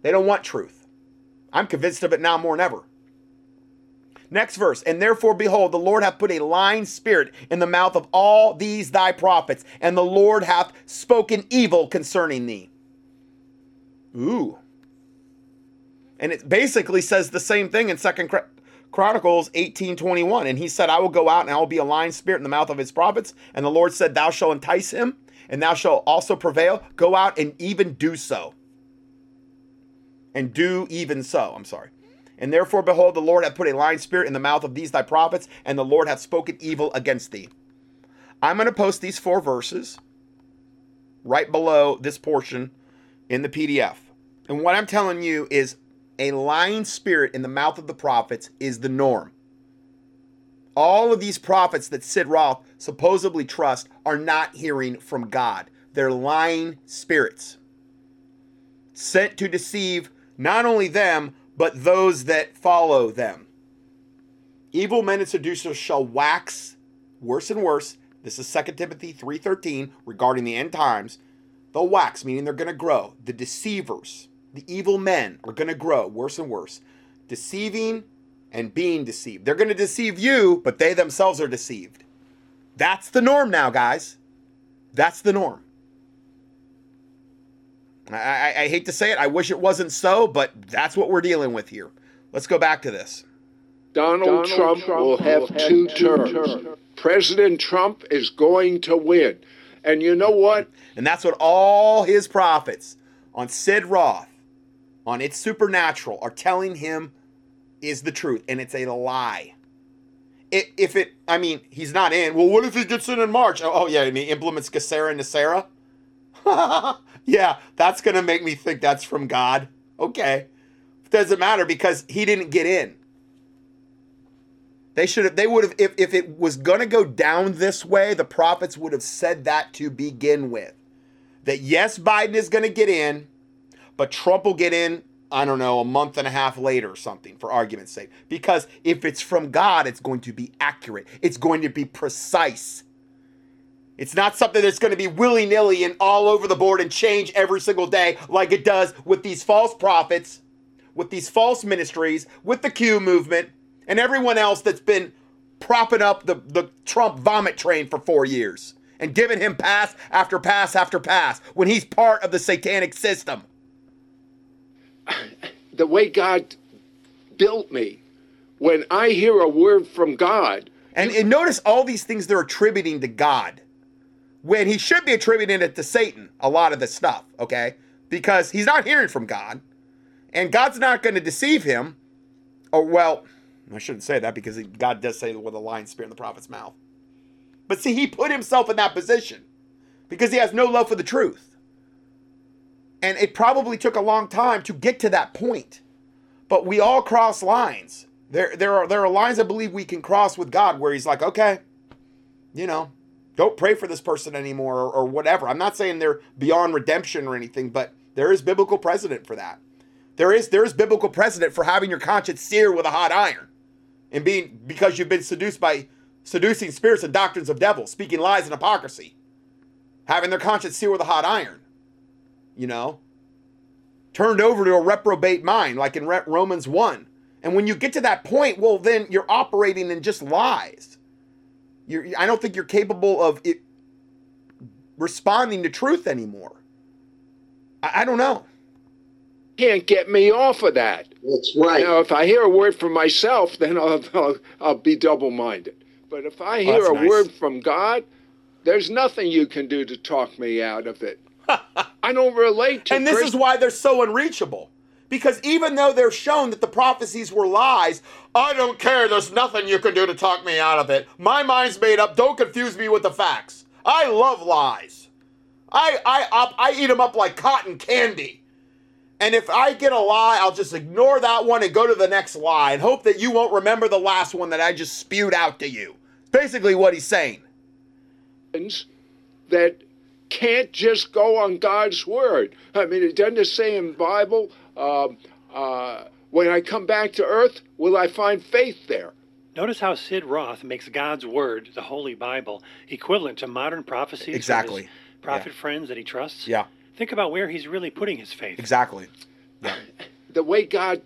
They don't want truth. I'm convinced of it now more than ever. Next verse, and therefore, behold, the Lord hath put a lying spirit in the mouth of all these thy prophets, and the Lord hath spoken evil concerning thee. Ooh. And it basically says the same thing in Second Chronicles 18:21. And he said, I will go out and I will be a lying spirit in the mouth of his prophets. And the Lord said, Thou shalt entice him, and thou shalt also prevail. Go out and even do so. And do even so. I'm sorry. And therefore, behold, the Lord hath put a lying spirit in the mouth of these thy prophets, and the Lord hath spoken evil against thee. I'm going to post these four verses right below this portion in the PDF. And what I'm telling you is a lying spirit in the mouth of the prophets is the norm. All of these prophets that Sid Roth supposedly trust are not hearing from God. They're lying spirits sent to deceive not only them, but those that follow them. Evil men and seducers shall wax worse and worse. This is 2 Timothy 3:13 regarding the end times. They'll wax, meaning they're going to grow. The deceivers, the evil men are going to grow worse and worse, deceiving and being deceived. They're going to deceive you, but they themselves are deceived. That's the norm now, guys. That's the norm. I, I, I, hate to say it. I wish it wasn't so, but that's what we're dealing with here. Let's go back to this. Donald, Donald Trump, Trump, will have, will have two, two terms. terms. President Trump is going to win. And you know what? And that's what all his prophets on Sid Roth, on It's Supernatural, are telling him is the truth. And it's a lie. It, if it, I mean, he's not in. Well, what if he gets in in March? Oh, oh yeah, and he implements GESARA and NESARA? <laughs> yeah, that's going to make me think that's from God. Okay. Doesn't matter because he didn't get in. They should have, they would have, if, if it was going to go down this way, the prophets would have said that to begin with. That yes, Biden is going to get in, but Trump will get in, I don't know, a month and a half later or something, for argument's sake. Because if it's from God, it's going to be accurate, it's going to be precise. It's not something that's going to be willy nilly and all over the board and change every single day like it does with these false prophets, with these false ministries, with the Q movement, and everyone else that's been propping up the, the Trump vomit train for four years and giving him pass after pass after pass when he's part of the satanic system. The way God built me, when I hear a word from God. And, and notice all these things they're attributing to God when he should be attributing it to Satan, a lot of the stuff, okay? Because he's not hearing from God, and God's not going to deceive him. Or, well, I shouldn't say that because God does say it with a lying spirit in the prophet's mouth. But see, he put himself in that position because he has no love for the truth. And it probably took a long time to get to that point. But we all cross lines. There, there are there are lines I believe we can cross with God where he's like, okay, you know, don't pray for this person anymore or, or whatever. I'm not saying they're beyond redemption or anything, but there is biblical precedent for that. There is there is biblical precedent for having your conscience seared with a hot iron, and being because you've been seduced by seducing spirits and doctrines of devils, speaking lies and hypocrisy, having their conscience seared with a hot iron. You know, turned over to a reprobate mind, like in Romans one. And when you get to that point, well, then you're operating in just lies. You're, I don't think you're capable of it responding to truth anymore. I, I don't know. Can't get me off of that. That's right. Now, if I hear a word from myself, then I'll, <laughs> I'll, I'll be double minded. But if I oh, hear oh, a nice. word from God, there's nothing you can do to talk me out of it. <laughs> I don't relate to And this Christ- is why they're so unreachable. Because even though they're shown that the prophecies were lies, I don't care. There's nothing you can do to talk me out of it. My mind's made up. Don't confuse me with the facts. I love lies. I I I eat them up like cotton candy. And if I get a lie, I'll just ignore that one and go to the next lie and hope that you won't remember the last one that I just spewed out to you. Basically, what he's saying. That can't just go on God's word. I mean, it doesn't say in Bible, um, uh, when I come back to earth, will I find faith there? Notice how Sid Roth makes God's word, the Holy Bible, equivalent to modern prophecies. Exactly. prophet yeah. friends that he trusts. Yeah. Think about where he's really putting his faith. Exactly. Yeah. <laughs> the way God.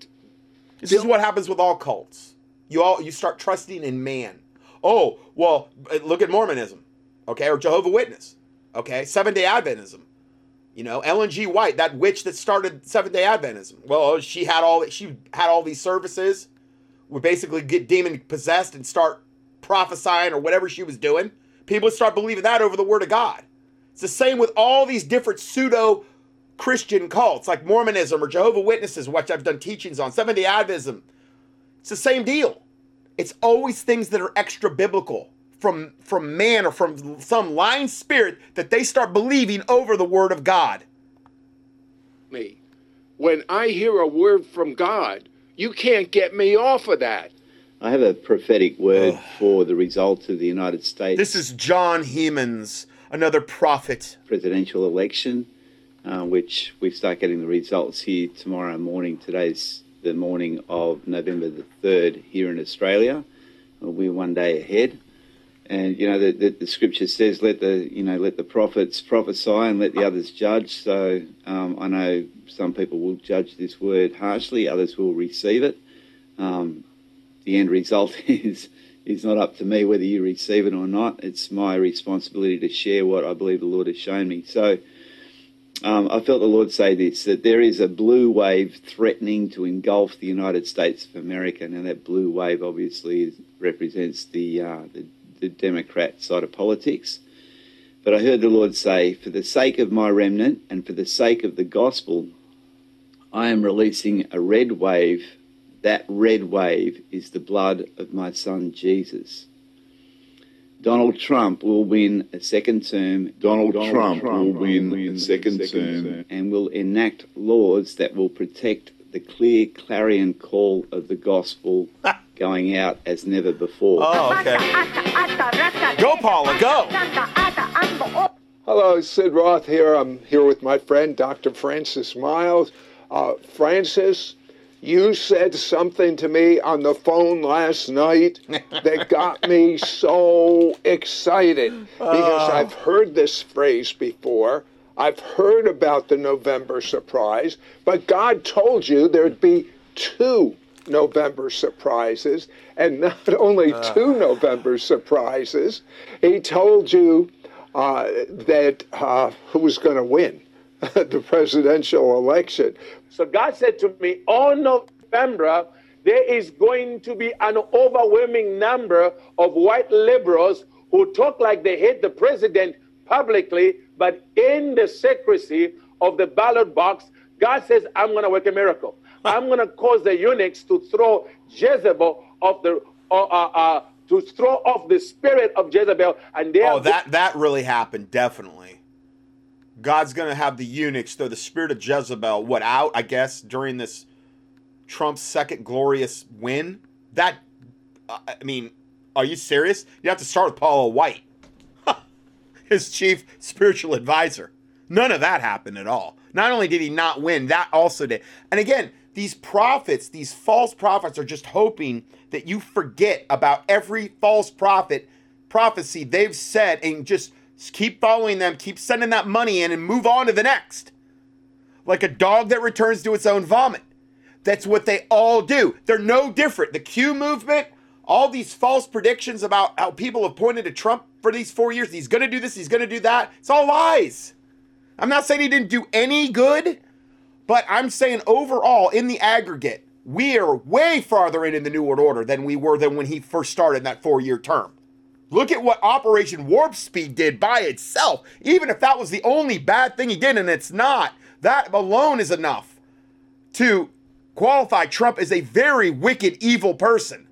This is what happens with all cults. You all you start trusting in man. Oh well, look at Mormonism, okay, or Jehovah Witness, okay, Seven Day Adventism. You know, Ellen G. White, that witch that started Seventh Day Adventism. Well, she had all she had all these services, would basically get demon possessed and start prophesying or whatever she was doing. People would start believing that over the Word of God. It's the same with all these different pseudo Christian cults like Mormonism or Jehovah Witnesses, which I've done teachings on, Seventh Day Adventism, It's the same deal. It's always things that are extra biblical from from man or from some lying spirit that they start believing over the word of God. Me. When I hear a word from God, you can't get me off of that. I have a prophetic word for the results of the United States. This is John Hemans, another prophet. Presidential election, uh, which we start getting the results here tomorrow morning. Today's the morning of November the 3rd here in Australia. We're one day ahead. And, you know, the, the, the, scripture says, let the, you know, let the prophets prophesy and let the others judge. So um, I know some people will judge this word harshly, others will receive it. Um, the end result <laughs> is is not up to me whether you receive it or not. It's my responsibility to share what I believe the Lord has shown me. So um, I felt the Lord say this that there is a blue wave threatening to engulf the United States of America. Now, that blue wave obviously represents the, uh, the, the Democrat side of politics. But I heard the Lord say, for the sake of my remnant and for the sake of the gospel, I am releasing a red wave that red wave is the blood of my son Jesus. Donald Trump will win a second term. Donald, Donald Trump, Trump, will win, win a second, second term. And will enact laws that will protect the clear clarion call of the gospel <laughs> going out as never before. Oh, okay. <laughs> go, Paula, go. Hello, Sid Roth here. I'm here with my friend, Dr. Francis Myles. Uh, Francis, you said something to me on the phone last night <laughs> that got me so excited because Oh. I've heard this phrase before. I've heard about the November surprise, but God told you there'd be two November surprises, and not <laughs> only two November surprises, He told you uh, that uh, who was going to win <laughs> the presidential election. So God said to me, on November, there is going to be an overwhelming number of white liberals who talk like they hate the president publicly, but in the secrecy of the ballot box, God says, I'm going to work a miracle. I'm going to cause the eunuchs to throw Jezebel off the, uh, uh, uh, to throw off the spirit of Jezebel. And they Oh, are that that really happened, definitely. God's going to have the eunuchs throw the spirit of Jezebel what out, I guess, during this Trump's second glorious win. That uh, I mean, are you serious? You have to start with Paula White, <laughs> his chief spiritual advisor. None of that happened at all. Not only did he not win, that also did. And again, these prophets, these false prophets are just hoping that you forget about every false prophet prophecy they've said and just keep following them, keep sending that money in and move on to the next. Like a dog that returns to its own vomit. That's what they all do. They're no different. The Q movement, all these false predictions about how people have pointed to Trump for these four years. He's going to do this, he's going to do that. It's all lies. I'm not saying he didn't do any good, but I'm saying overall, in the aggregate, we are way farther in in the New World Order than we were than when he first started that four year term. Look at what Operation Warp Speed did by itself. Even if that was the only bad thing he did, and it's not, that alone is enough to qualify Trump as a very wicked, evil person.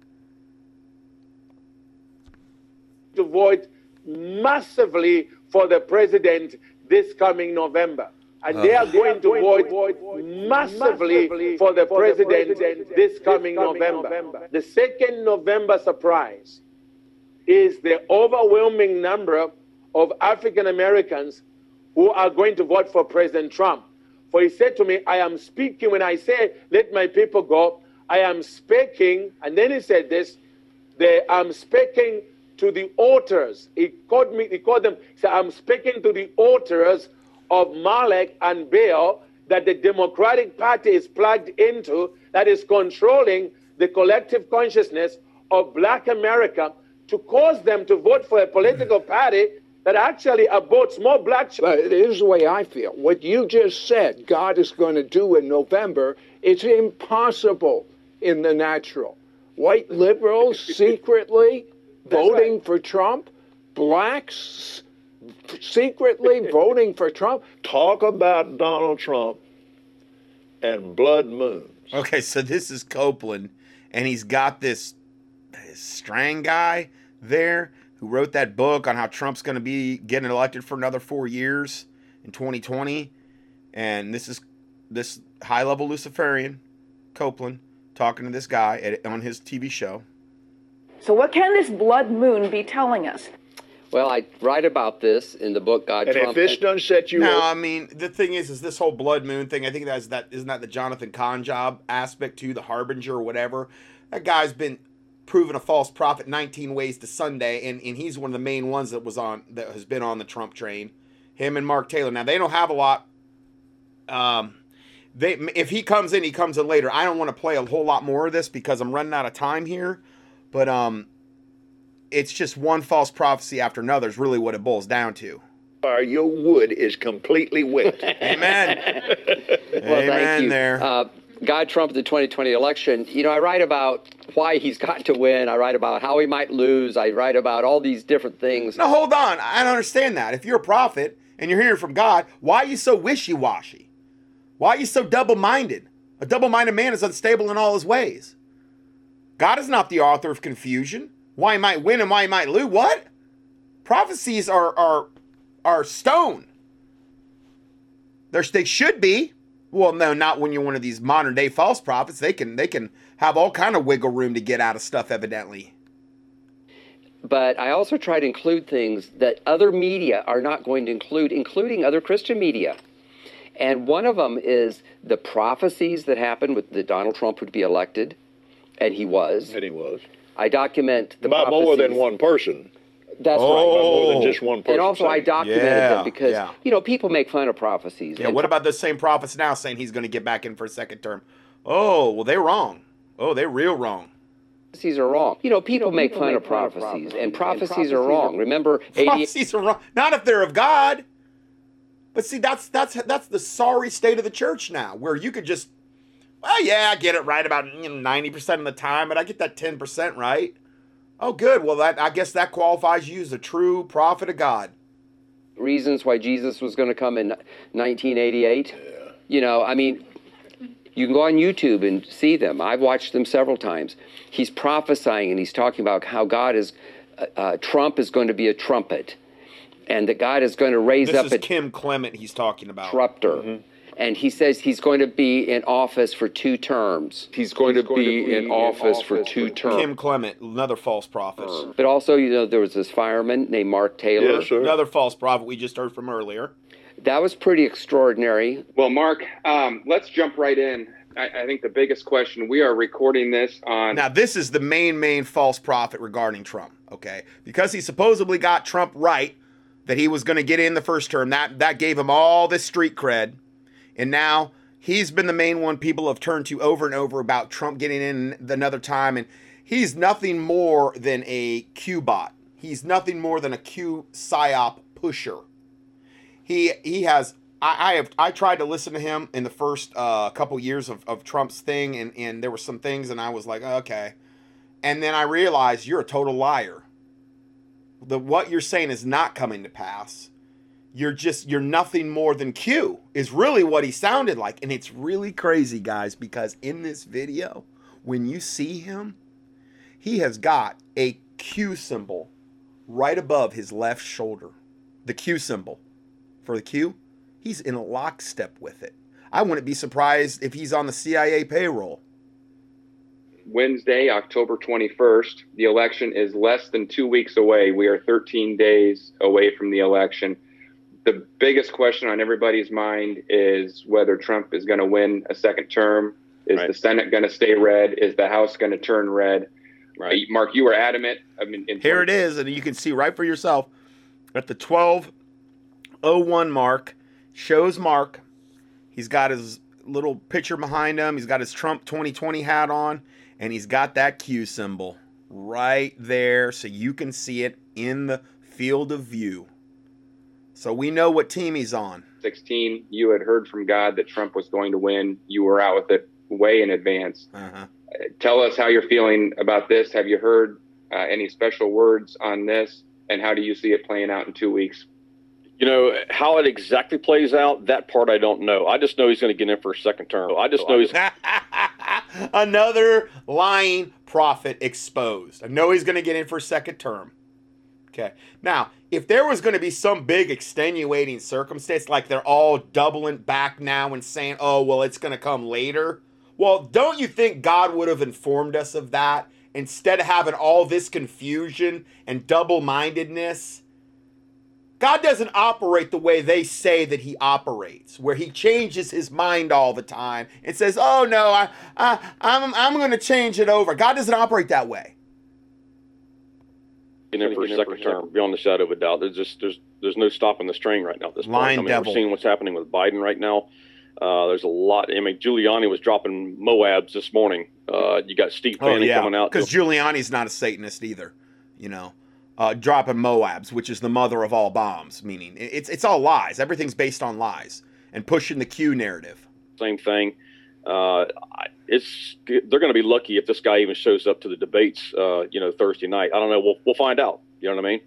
to vote massively for the president this coming November. And they are going to vote massively for the president this coming November. The second November surprise is the overwhelming number of African Americans who are going to vote for President Trump. For he said to me, I am speaking, when I say, let my people go, I am speaking, and then he said this, they, I'm speaking to the altars. He called me, he called them, he said, I'm speaking to the altars of Molech and Baal that the Democratic Party is plugged into, that is controlling the collective consciousness of black America to cause them to vote for a political party that actually aborts more black children. But here's the way I feel. What you just said, God is going to do in November, it's impossible in the natural. White liberals <laughs> secretly voting for Trump, blacks secretly voting for Trump. Talk about Donald Trump and blood moons. Okay, so this is Copeland, and he's got this, this Strang guy there who wrote that book on how Trump's going to be getting elected for another four years in 2020. And this is this high level Luciferian, Copeland, talking to this guy at, on his TV show. So, what can this blood moon be telling us? Well, I write about this in the book God and Trump. if this doesn't set you no, up, I mean the thing is, is this whole blood moon thing. I think that's that isn't that the Jonathan Cahn job aspect to the harbinger or whatever. That guy's been proven a false prophet 19 ways to Sunday, and, and he's one of the main ones that was on that has been on the Trump train. Him and Mark Taylor. Now they don't have a lot. Um, they if he comes in, he comes in later. I don't want to play a whole lot more of this because I'm running out of time here, but um, it's just one false prophecy after another is really what it boils down to. your wood is completely wet. <laughs> Amen. <laughs> Well, Amen thank you. there. Uh, God Trump, the 2020 election. You know, I write about why he's <laughs> got to win. I write about how he might lose. I write about all these different things. Now hold on. I don't understand that. If you're a prophet and you're hearing from God, why are you so wishy-washy? Why are you so double-minded? A double-minded man is unstable in all his ways. God is not the author of confusion. Why he might win and why he might lose. What? Prophecies are are are stone. They're, they should be. Well, no, not when you're one of these modern day false prophets. They can they can have all kind of wiggle room to get out of stuff, evidently. But I also try to include things that other media are not going to include, including other Christian media. And one of them is the prophecies that happened with that Donald Trump would be elected, and he was. And he was. I document the By more than one person. That's By right. more than oh. just one person. And also, I saying. documented Yeah, them because yeah. you know people make fun of prophecies. Yeah, And what about the same prophets now saying he's going to get back in for a second term? Oh, well, they're wrong. Oh, they're real wrong. prophecies are wrong? You know, people make fun of prophecies, and prophecies are wrong. Remember, <laughs> 88 Prophecies are wrong. Not if they're of God. But see, that's that's that's the sorry state of the church now, where you could just, well, yeah, I get it right about ninety percent of the time, but I get that ten percent right. Oh, good. Well, that I guess that qualifies you as a true prophet of God. reasons why Jesus was going to come in 1988. You know, I mean, you can go on YouTube and see them. I've watched them several times. He's prophesying and he's talking about how God is, uh, uh, Trump is going to be a trumpet, and that God is going to raise This up is a Kim Clement he's talking about. disruptor. And he says he's going to be in office for two terms. He's going, to, be in office for two terms. Kim Clement, another false prophet. But also, you know, there was this fireman named Mark Taylor. Yeah, sure. Another false prophet we just heard from earlier. That was pretty extraordinary. Well, Mark, um, let's jump right in. I, I think the biggest question we are recording this on. Now, this is the main, main false prophet regarding Trump, okay? Because he supposedly got Trump right that he was going to get in the first term. That that gave him all this street cred. And now he's been the main one people have turned to over and over about Trump getting in another time. And he's nothing more than a Q bot. He's nothing more than a Q psyop pusher. He he has I, I have I tried to listen to him in the first uh, couple years of, of Trump's thing and, and there were some things and I was like, okay. And then I realized you're a total liar. The what you're saying is not coming to pass. You're just you're nothing more than Q is really what he sounded like. And it's really crazy, guys, because in this video, when you see him, he has got a Q symbol right above his left shoulder. The Q symbol. For the Q, he's in lockstep with it. I wouldn't be surprised if he's on the CIA payroll. Wednesday, October 21st. The election is less than two weeks away. We are 13 days away from the election. The biggest question on everybody's mind is whether Trump is going to win a second term. Is the Senate going to stay red? Is the House going to turn red? Right. Mark, you were adamant. I mean, in Here it is, and you can see right for yourself at the 1201 mark shows Mark. He's got his little picture behind him. He's got his Trump 2020 hat on, and he's got that Q symbol right there so you can see it in the field of view. So we know what team he's on. 16, you had heard from God that Trump was going to win. You were out with it way in advance. Uh-huh. Tell us how you're feeling about this. Have you heard uh, any special words on this? And how do you see it playing out in two weeks? You know how it exactly plays out. That part I don't know. I just know he's going to get in for a second term. I just know he's. <laughs> Another lying prophet exposed. I know he's going to get in for a second term. Okay. Now, if there was going to be some big extenuating circumstance, like they're all doubling back now and saying, oh, well, it's going to come later, well, don't you think God would have informed us of that instead of having all this confusion and double mindedness? God doesn't operate the way they say that he operates, where he changes his mind all the time and says, "Oh no, I, I I'm I'm going to change it over." God doesn't operate that way. In there for a second term, beyond the shadow of a doubt. There's just there's there's no stopping the strain right now at this point. Lying I mean, devil. we're seeing what's happening with Biden right now. Uh, there's a lot. I mean, Giuliani was dropping Moabs this morning. Uh, you got Steve Oh yeah, coming out. because Giuliani's not a Satanist either. You know, uh, dropping Moabs, which is the mother of all bombs, meaning it's it's all lies. Everything's based on lies and pushing the Q narrative. same thing. Uh, I- it's they're going to be lucky if this guy even shows up to the debates. Uh, you know, Thursday night. I don't know. We'll we'll find out. You know what I mean?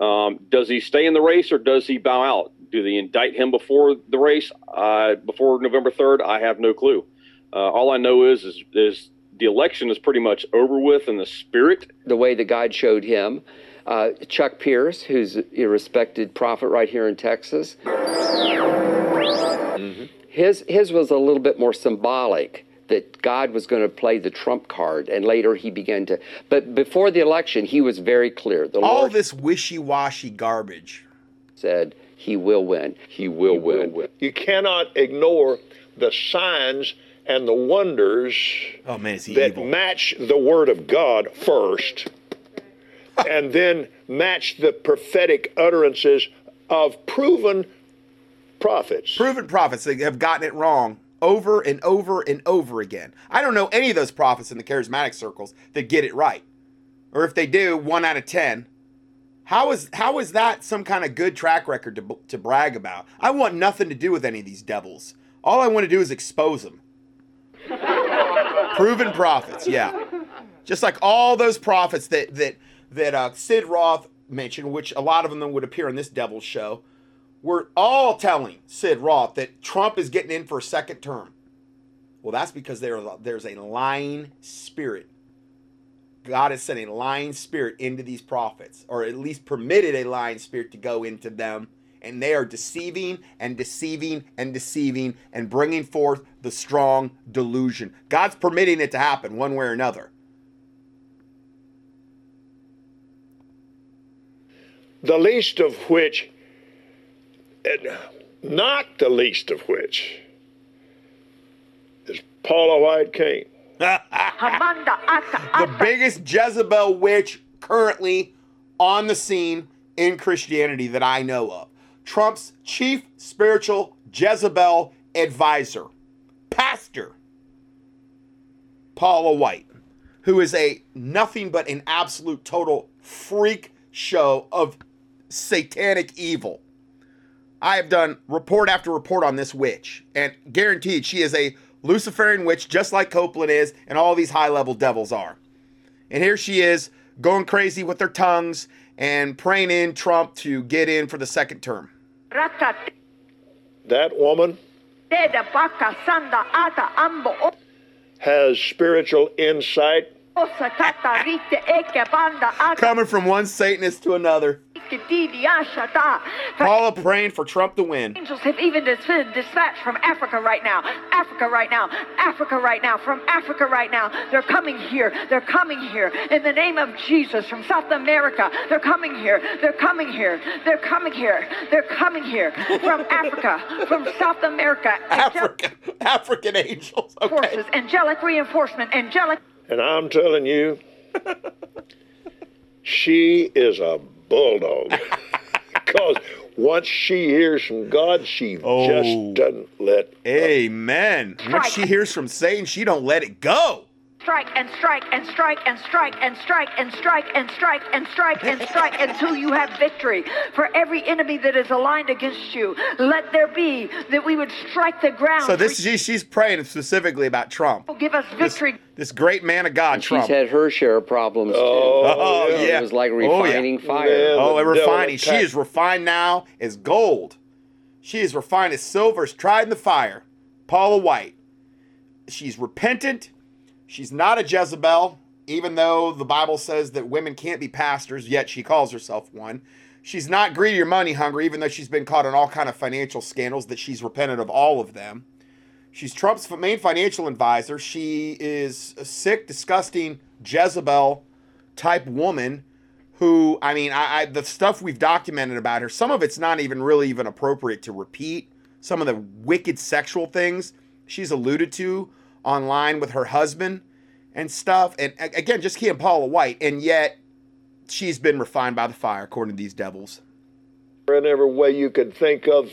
Um, does he stay in the race or does he bow out? Do they indict him before the race? Uh, before November third? I have no clue. Uh, all I know is, is is the election is pretty much over with in the spirit. the way the God showed him. Uh, Chuck Pierce, who's a respected prophet right here in Texas, his his was a little bit more symbolic that God was going to play the trump card, and later he began to. But before the election, he was very clear. The all Lord this wishy-washy garbage. said he will win. He will win. You cannot ignore the signs and the wonders Oh man, is he that evil? match the word of God first, and then match the prophetic utterances of proven prophets. Proven prophets that have gotten it wrong over and over and over again. I don't know any of those prophets in the charismatic circles that get it right. Or if they do, one out of 10. How is how is that some kind of good track record to, to brag about? I want nothing to do with any of these devils. All I want to do is expose them. Proven prophets, yeah. Just like all those prophets that that that uh, Sid Roth mentioned, which a lot of them would appear in this devil's show, were all telling Sid Roth that Trump is getting in for a second term. Well, that's because there, there's a lying spirit. God has sent a lying spirit into these prophets, or at least permitted a lying spirit to go into them. And they are deceiving and deceiving and deceiving and bringing forth the strong delusion. God's permitting it to happen one way or another. the least of which, and not the least of which, is Paula White Cain. <laughs> the biggest Jezebel witch currently on the scene in Christianity that I know of. Trump's chief spiritual Jezebel advisor, pastor, Paula White, who is a nothing but an absolute total freak show of satanic evil. I have done report after report on this witch, and guaranteed she is a Luciferian witch, just like Copeland is, and all these high level devils are. And here she is going crazy with their tongues and praying in Trump to get in for the second term. That woman has spiritual insight. Coming from one Satanist to another. Paula praying for Trump to win. Angels have even been dispatched from Africa right now. Africa right now. Africa right now. From Africa right now. They're coming here. They're coming here. In the name of Jesus. From South America. They're coming here. They're coming here. They're coming here. They're coming here. From <laughs> Africa. From South America. Africa. African angels. Okay. Forces. Angelic reinforcement. Angelic. And I'm telling you, she is a bulldog. Because once she hears from God, she just oh. doesn't let Amen. Once she hears from Satan, she don't let it go. Strike and strike and strike and strike and strike and strike and strike and strike and strike until you have victory. For every enemy that is aligned against you, let there be that we would strike the ground. So this she, she's praying specifically about Trump. give us victory. This great man of God, She's Trump. had her share of problems too. Oh, oh yeah. It was like Oh, yeah. refining fire. Oh, and refining. She is refined now as gold. She is refined as silver, is tried in the fire. Paula White. She's repentant. She's not a Jezebel, even though the Bible says that women can't be pastors, yet she calls herself one. She's not greedy or money hungry, even though she's been caught in all kind of financial scandals that she's repented of all of them. She's Trump's main financial advisor. She is a sick, disgusting Jezebel type woman who, I mean, I, I, the stuff we've documented about her, some of it's not even really even appropriate to repeat. Some of the wicked sexual things she's alluded to online with her husband and stuff. And again, just Key Paula White. And yet she's been refined by the fire, according to these devils. In every way you could think of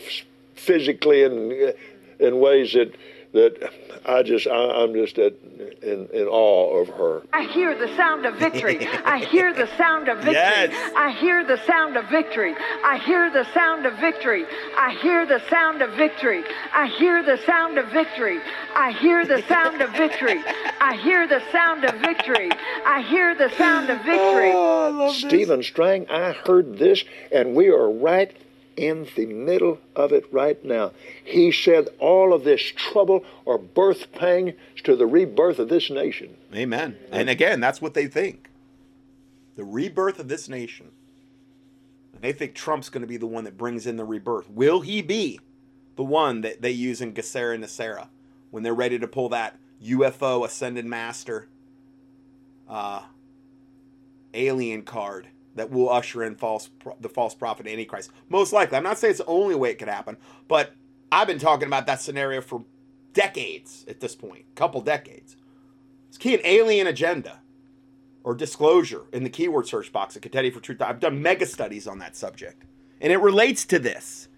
physically and in ways that that I just I, am just at, in in awe of her. I hear the sound of victory. I hear the sound of victory. Yes. I hear the sound of victory. I hear the sound of victory. I hear the sound of victory. I hear the sound of victory. I hear the sound of victory. I hear the sound of victory. I hear the sound of victory. Oh, Stephen Strang, I heard this, and we are right in the middle of it right now. He said all of this trouble or birth pangs to the rebirth of this nation. Amen. And again, that's what they think. The rebirth of this nation. And they think Trump's going to be the one that brings in the rebirth. Will he be the one that they use in GESARA NESARA when they're ready to pull that UFO ascended master uh, alien card that will usher in false the false prophet antichrist. Most likely, I'm not saying it's the only way it could happen, but I've been talking about that scenario for decades at this point, couple decades. It's key an alien agenda or disclosure in the keyword search box at Contending for Truth. I've done mega studies on that subject, and it relates to this.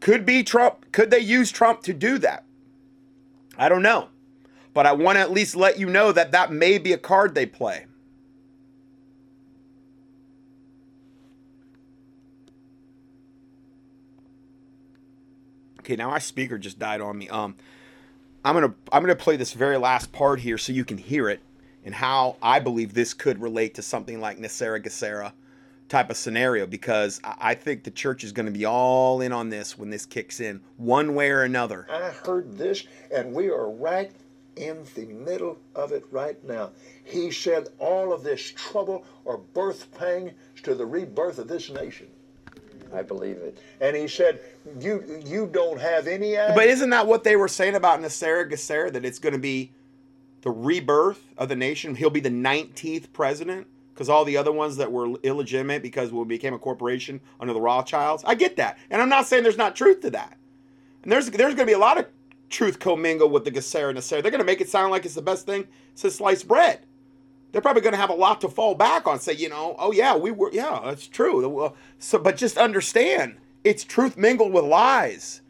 Could be Trump. Could they use Trump to do that? I don't know, but I want to at least let you know that that may be a card they play. Okay, now my speaker just died on me. Um, I'm gonna I'm gonna play this very last part here so you can hear it and how I believe this could relate to something like NESARA GESARA type of scenario because I think the church is going to be all in on this when this kicks in, one way or another. I heard this, and we are right in the middle of it right now. He said all of this trouble or birth pangs to the rebirth of this nation. I believe it. And he said, "You you don't have any." Idea. But isn't that what they were saying about NESARA GESARA? That it's going to be the rebirth of the nation. He'll be the 19th president because all the other ones that were illegitimate because we became a corporation under the Rothschilds. I get that, and I'm not saying there's not truth to that. And there's there's going to be a lot of truth commingled with the GESARA NESARA. They're going to make it sound like it's the best thing since sliced bread they're probably going to have a lot to fall back on. Say, you know, oh yeah, we were, yeah, that's true. So, but just understand, it's truth mingled with lies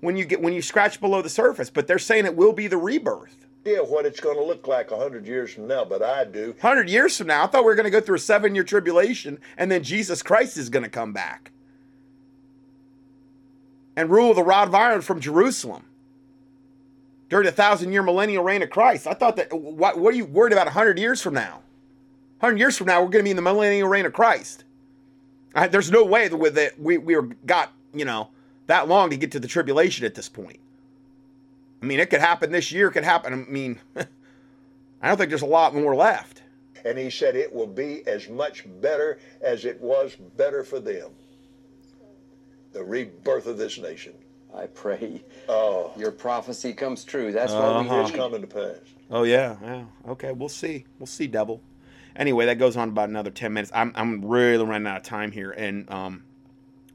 when you get when you scratch below the surface. But they're saying it will be the rebirth. Yeah, what it's going to look like a hundred years from now, but I do. Hundred years from now, I thought we were going to go through a seven-year tribulation, and then Jesus Christ is going to come back and rule the rod of iron from Jerusalem during the thousand year millennial reign of Christ. I thought that, what, what are you worried about 100 years from now? 100 years from now, we're going to be in the millennial reign of Christ. I, there's no way that, we, we got, you know, that long to get to the tribulation at this point. I mean, it could happen this year, it could happen. I mean, <laughs> I don't think there's a lot more left. And he said it will be as much better as it was better for them. The rebirth of this nation. I pray oh. your prophecy comes true. That's uh-huh. what we It's coming to pass. Oh yeah, yeah. Okay, we'll see. We'll see, devil. Anyway, that goes on about another ten minutes. I'm I'm really running out of time here, and um,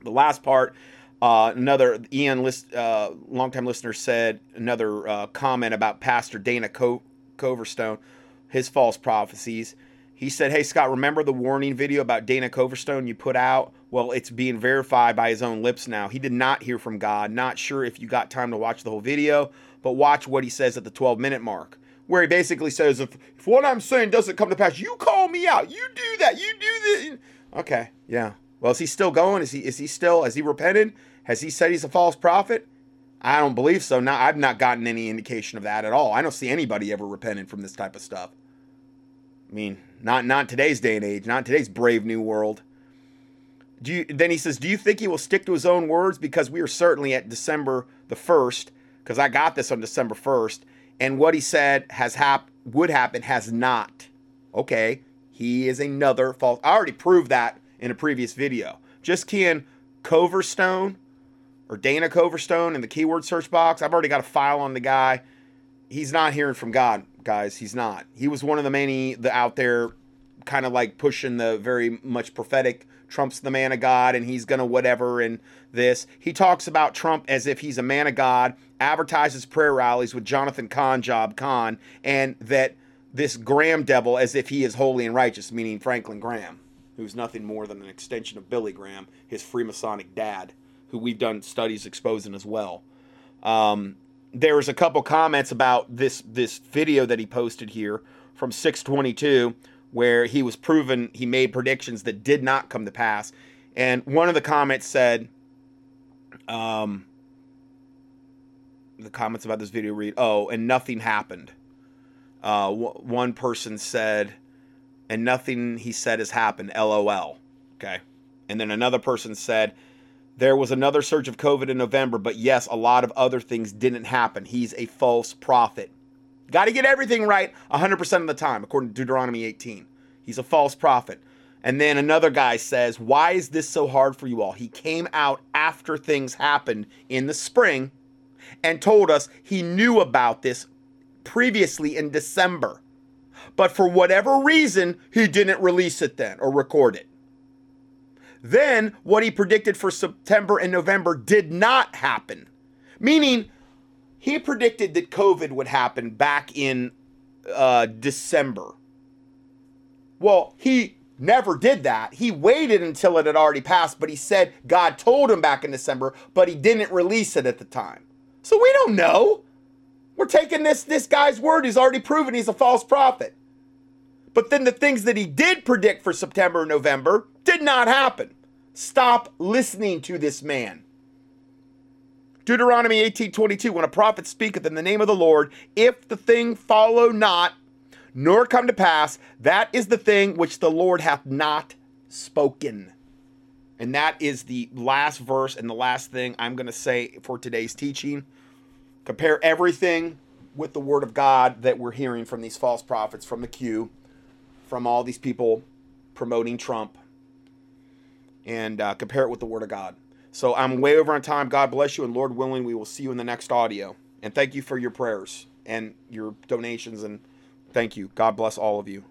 the last part. Uh, another Ian list, uh, longtime listener said another uh, comment about Pastor Dana Co- Coverstone, his false prophecies. He said, "Hey Scott, remember the warning video about Dana Coverstone you put out? Well, it's being verified by his own lips now. He did not hear from God. Not sure if you got time to watch the whole video, but watch what he says at the 12 minute mark, where he basically says, if, if what I'm saying doesn't come to pass, you call me out. You do that. You do this. Okay, yeah. Well, is he still going? Is he is he still has he repented? Has he said he's a false prophet? I don't believe so. Now I've not gotten any indication of that at all. I don't see anybody ever repenting from this type of stuff. I mean, not not today's day and age, not today's brave new world. Do you, then he says, Do you think he will stick to his own words? Because we are certainly at December the 1st, because I got this on December 1st, and what he said has hap- would happen has not. Okay, he is another false. I already proved that in a previous video. Just key in Coverstone or Dana Coverstone in the keyword search box. I've already got a file on the guy. He's not hearing from God, guys. He's not. He was one of the many the out there kind of like pushing the very much prophetic Trump's the man of God and he's going to whatever and this. He talks about Trump as if he's a man of God, advertises prayer rallies with Jonathan Cahn, Jon Cahn, and that this Graham devil as if he is holy and righteous, meaning Franklin Graham, who's nothing more than an extension of Billy Graham, his Freemasonic dad, who we've done studies exposing as well. Um, there was a couple comments about this this video that he posted here from 622 where he was proven he made predictions that did not come to pass. And one of the comments said, um, the comments about this video read, oh, and nothing happened. Uh, w- one person said, and nothing he said has happened, lol. Okay. And then another person said, there was another surge of COVID in November, but yes, a lot of other things didn't happen. He's a false prophet. Got to get everything right 100% of the time, according to Deuteronomy 18. He's a false prophet. And then another guy says, Why is this so hard for you all? He came out after things happened in the spring and told us he knew about this previously in December. But for whatever reason, he didn't release it then or record it. Then what he predicted for September and November did not happen. Meaning, he predicted that COVID would happen back in uh, December. Well, he never did that. He waited until it had already passed, but he said God told him back in December, but he didn't release it at the time. So we don't know. We're taking this this guy's word. He's already proven he's a false prophet. But then the things that he did predict for September and November did not happen. Stop listening to this man. Deuteronomy 18:22 when a prophet speaketh in the name of the Lord if the thing follow not nor come to pass that is the thing which the Lord hath not spoken. And that is the last verse and the last thing I'm going to say for today's teaching. Compare everything with the word of God that we're hearing from these false prophets from the Q, from all these people promoting Trump and uh, compare it with the word of God. So I'm way over on time. God bless you, and Lord willing, we will see you in the next audio. And thank you for your prayers and your donations. And thank you. God bless all of you.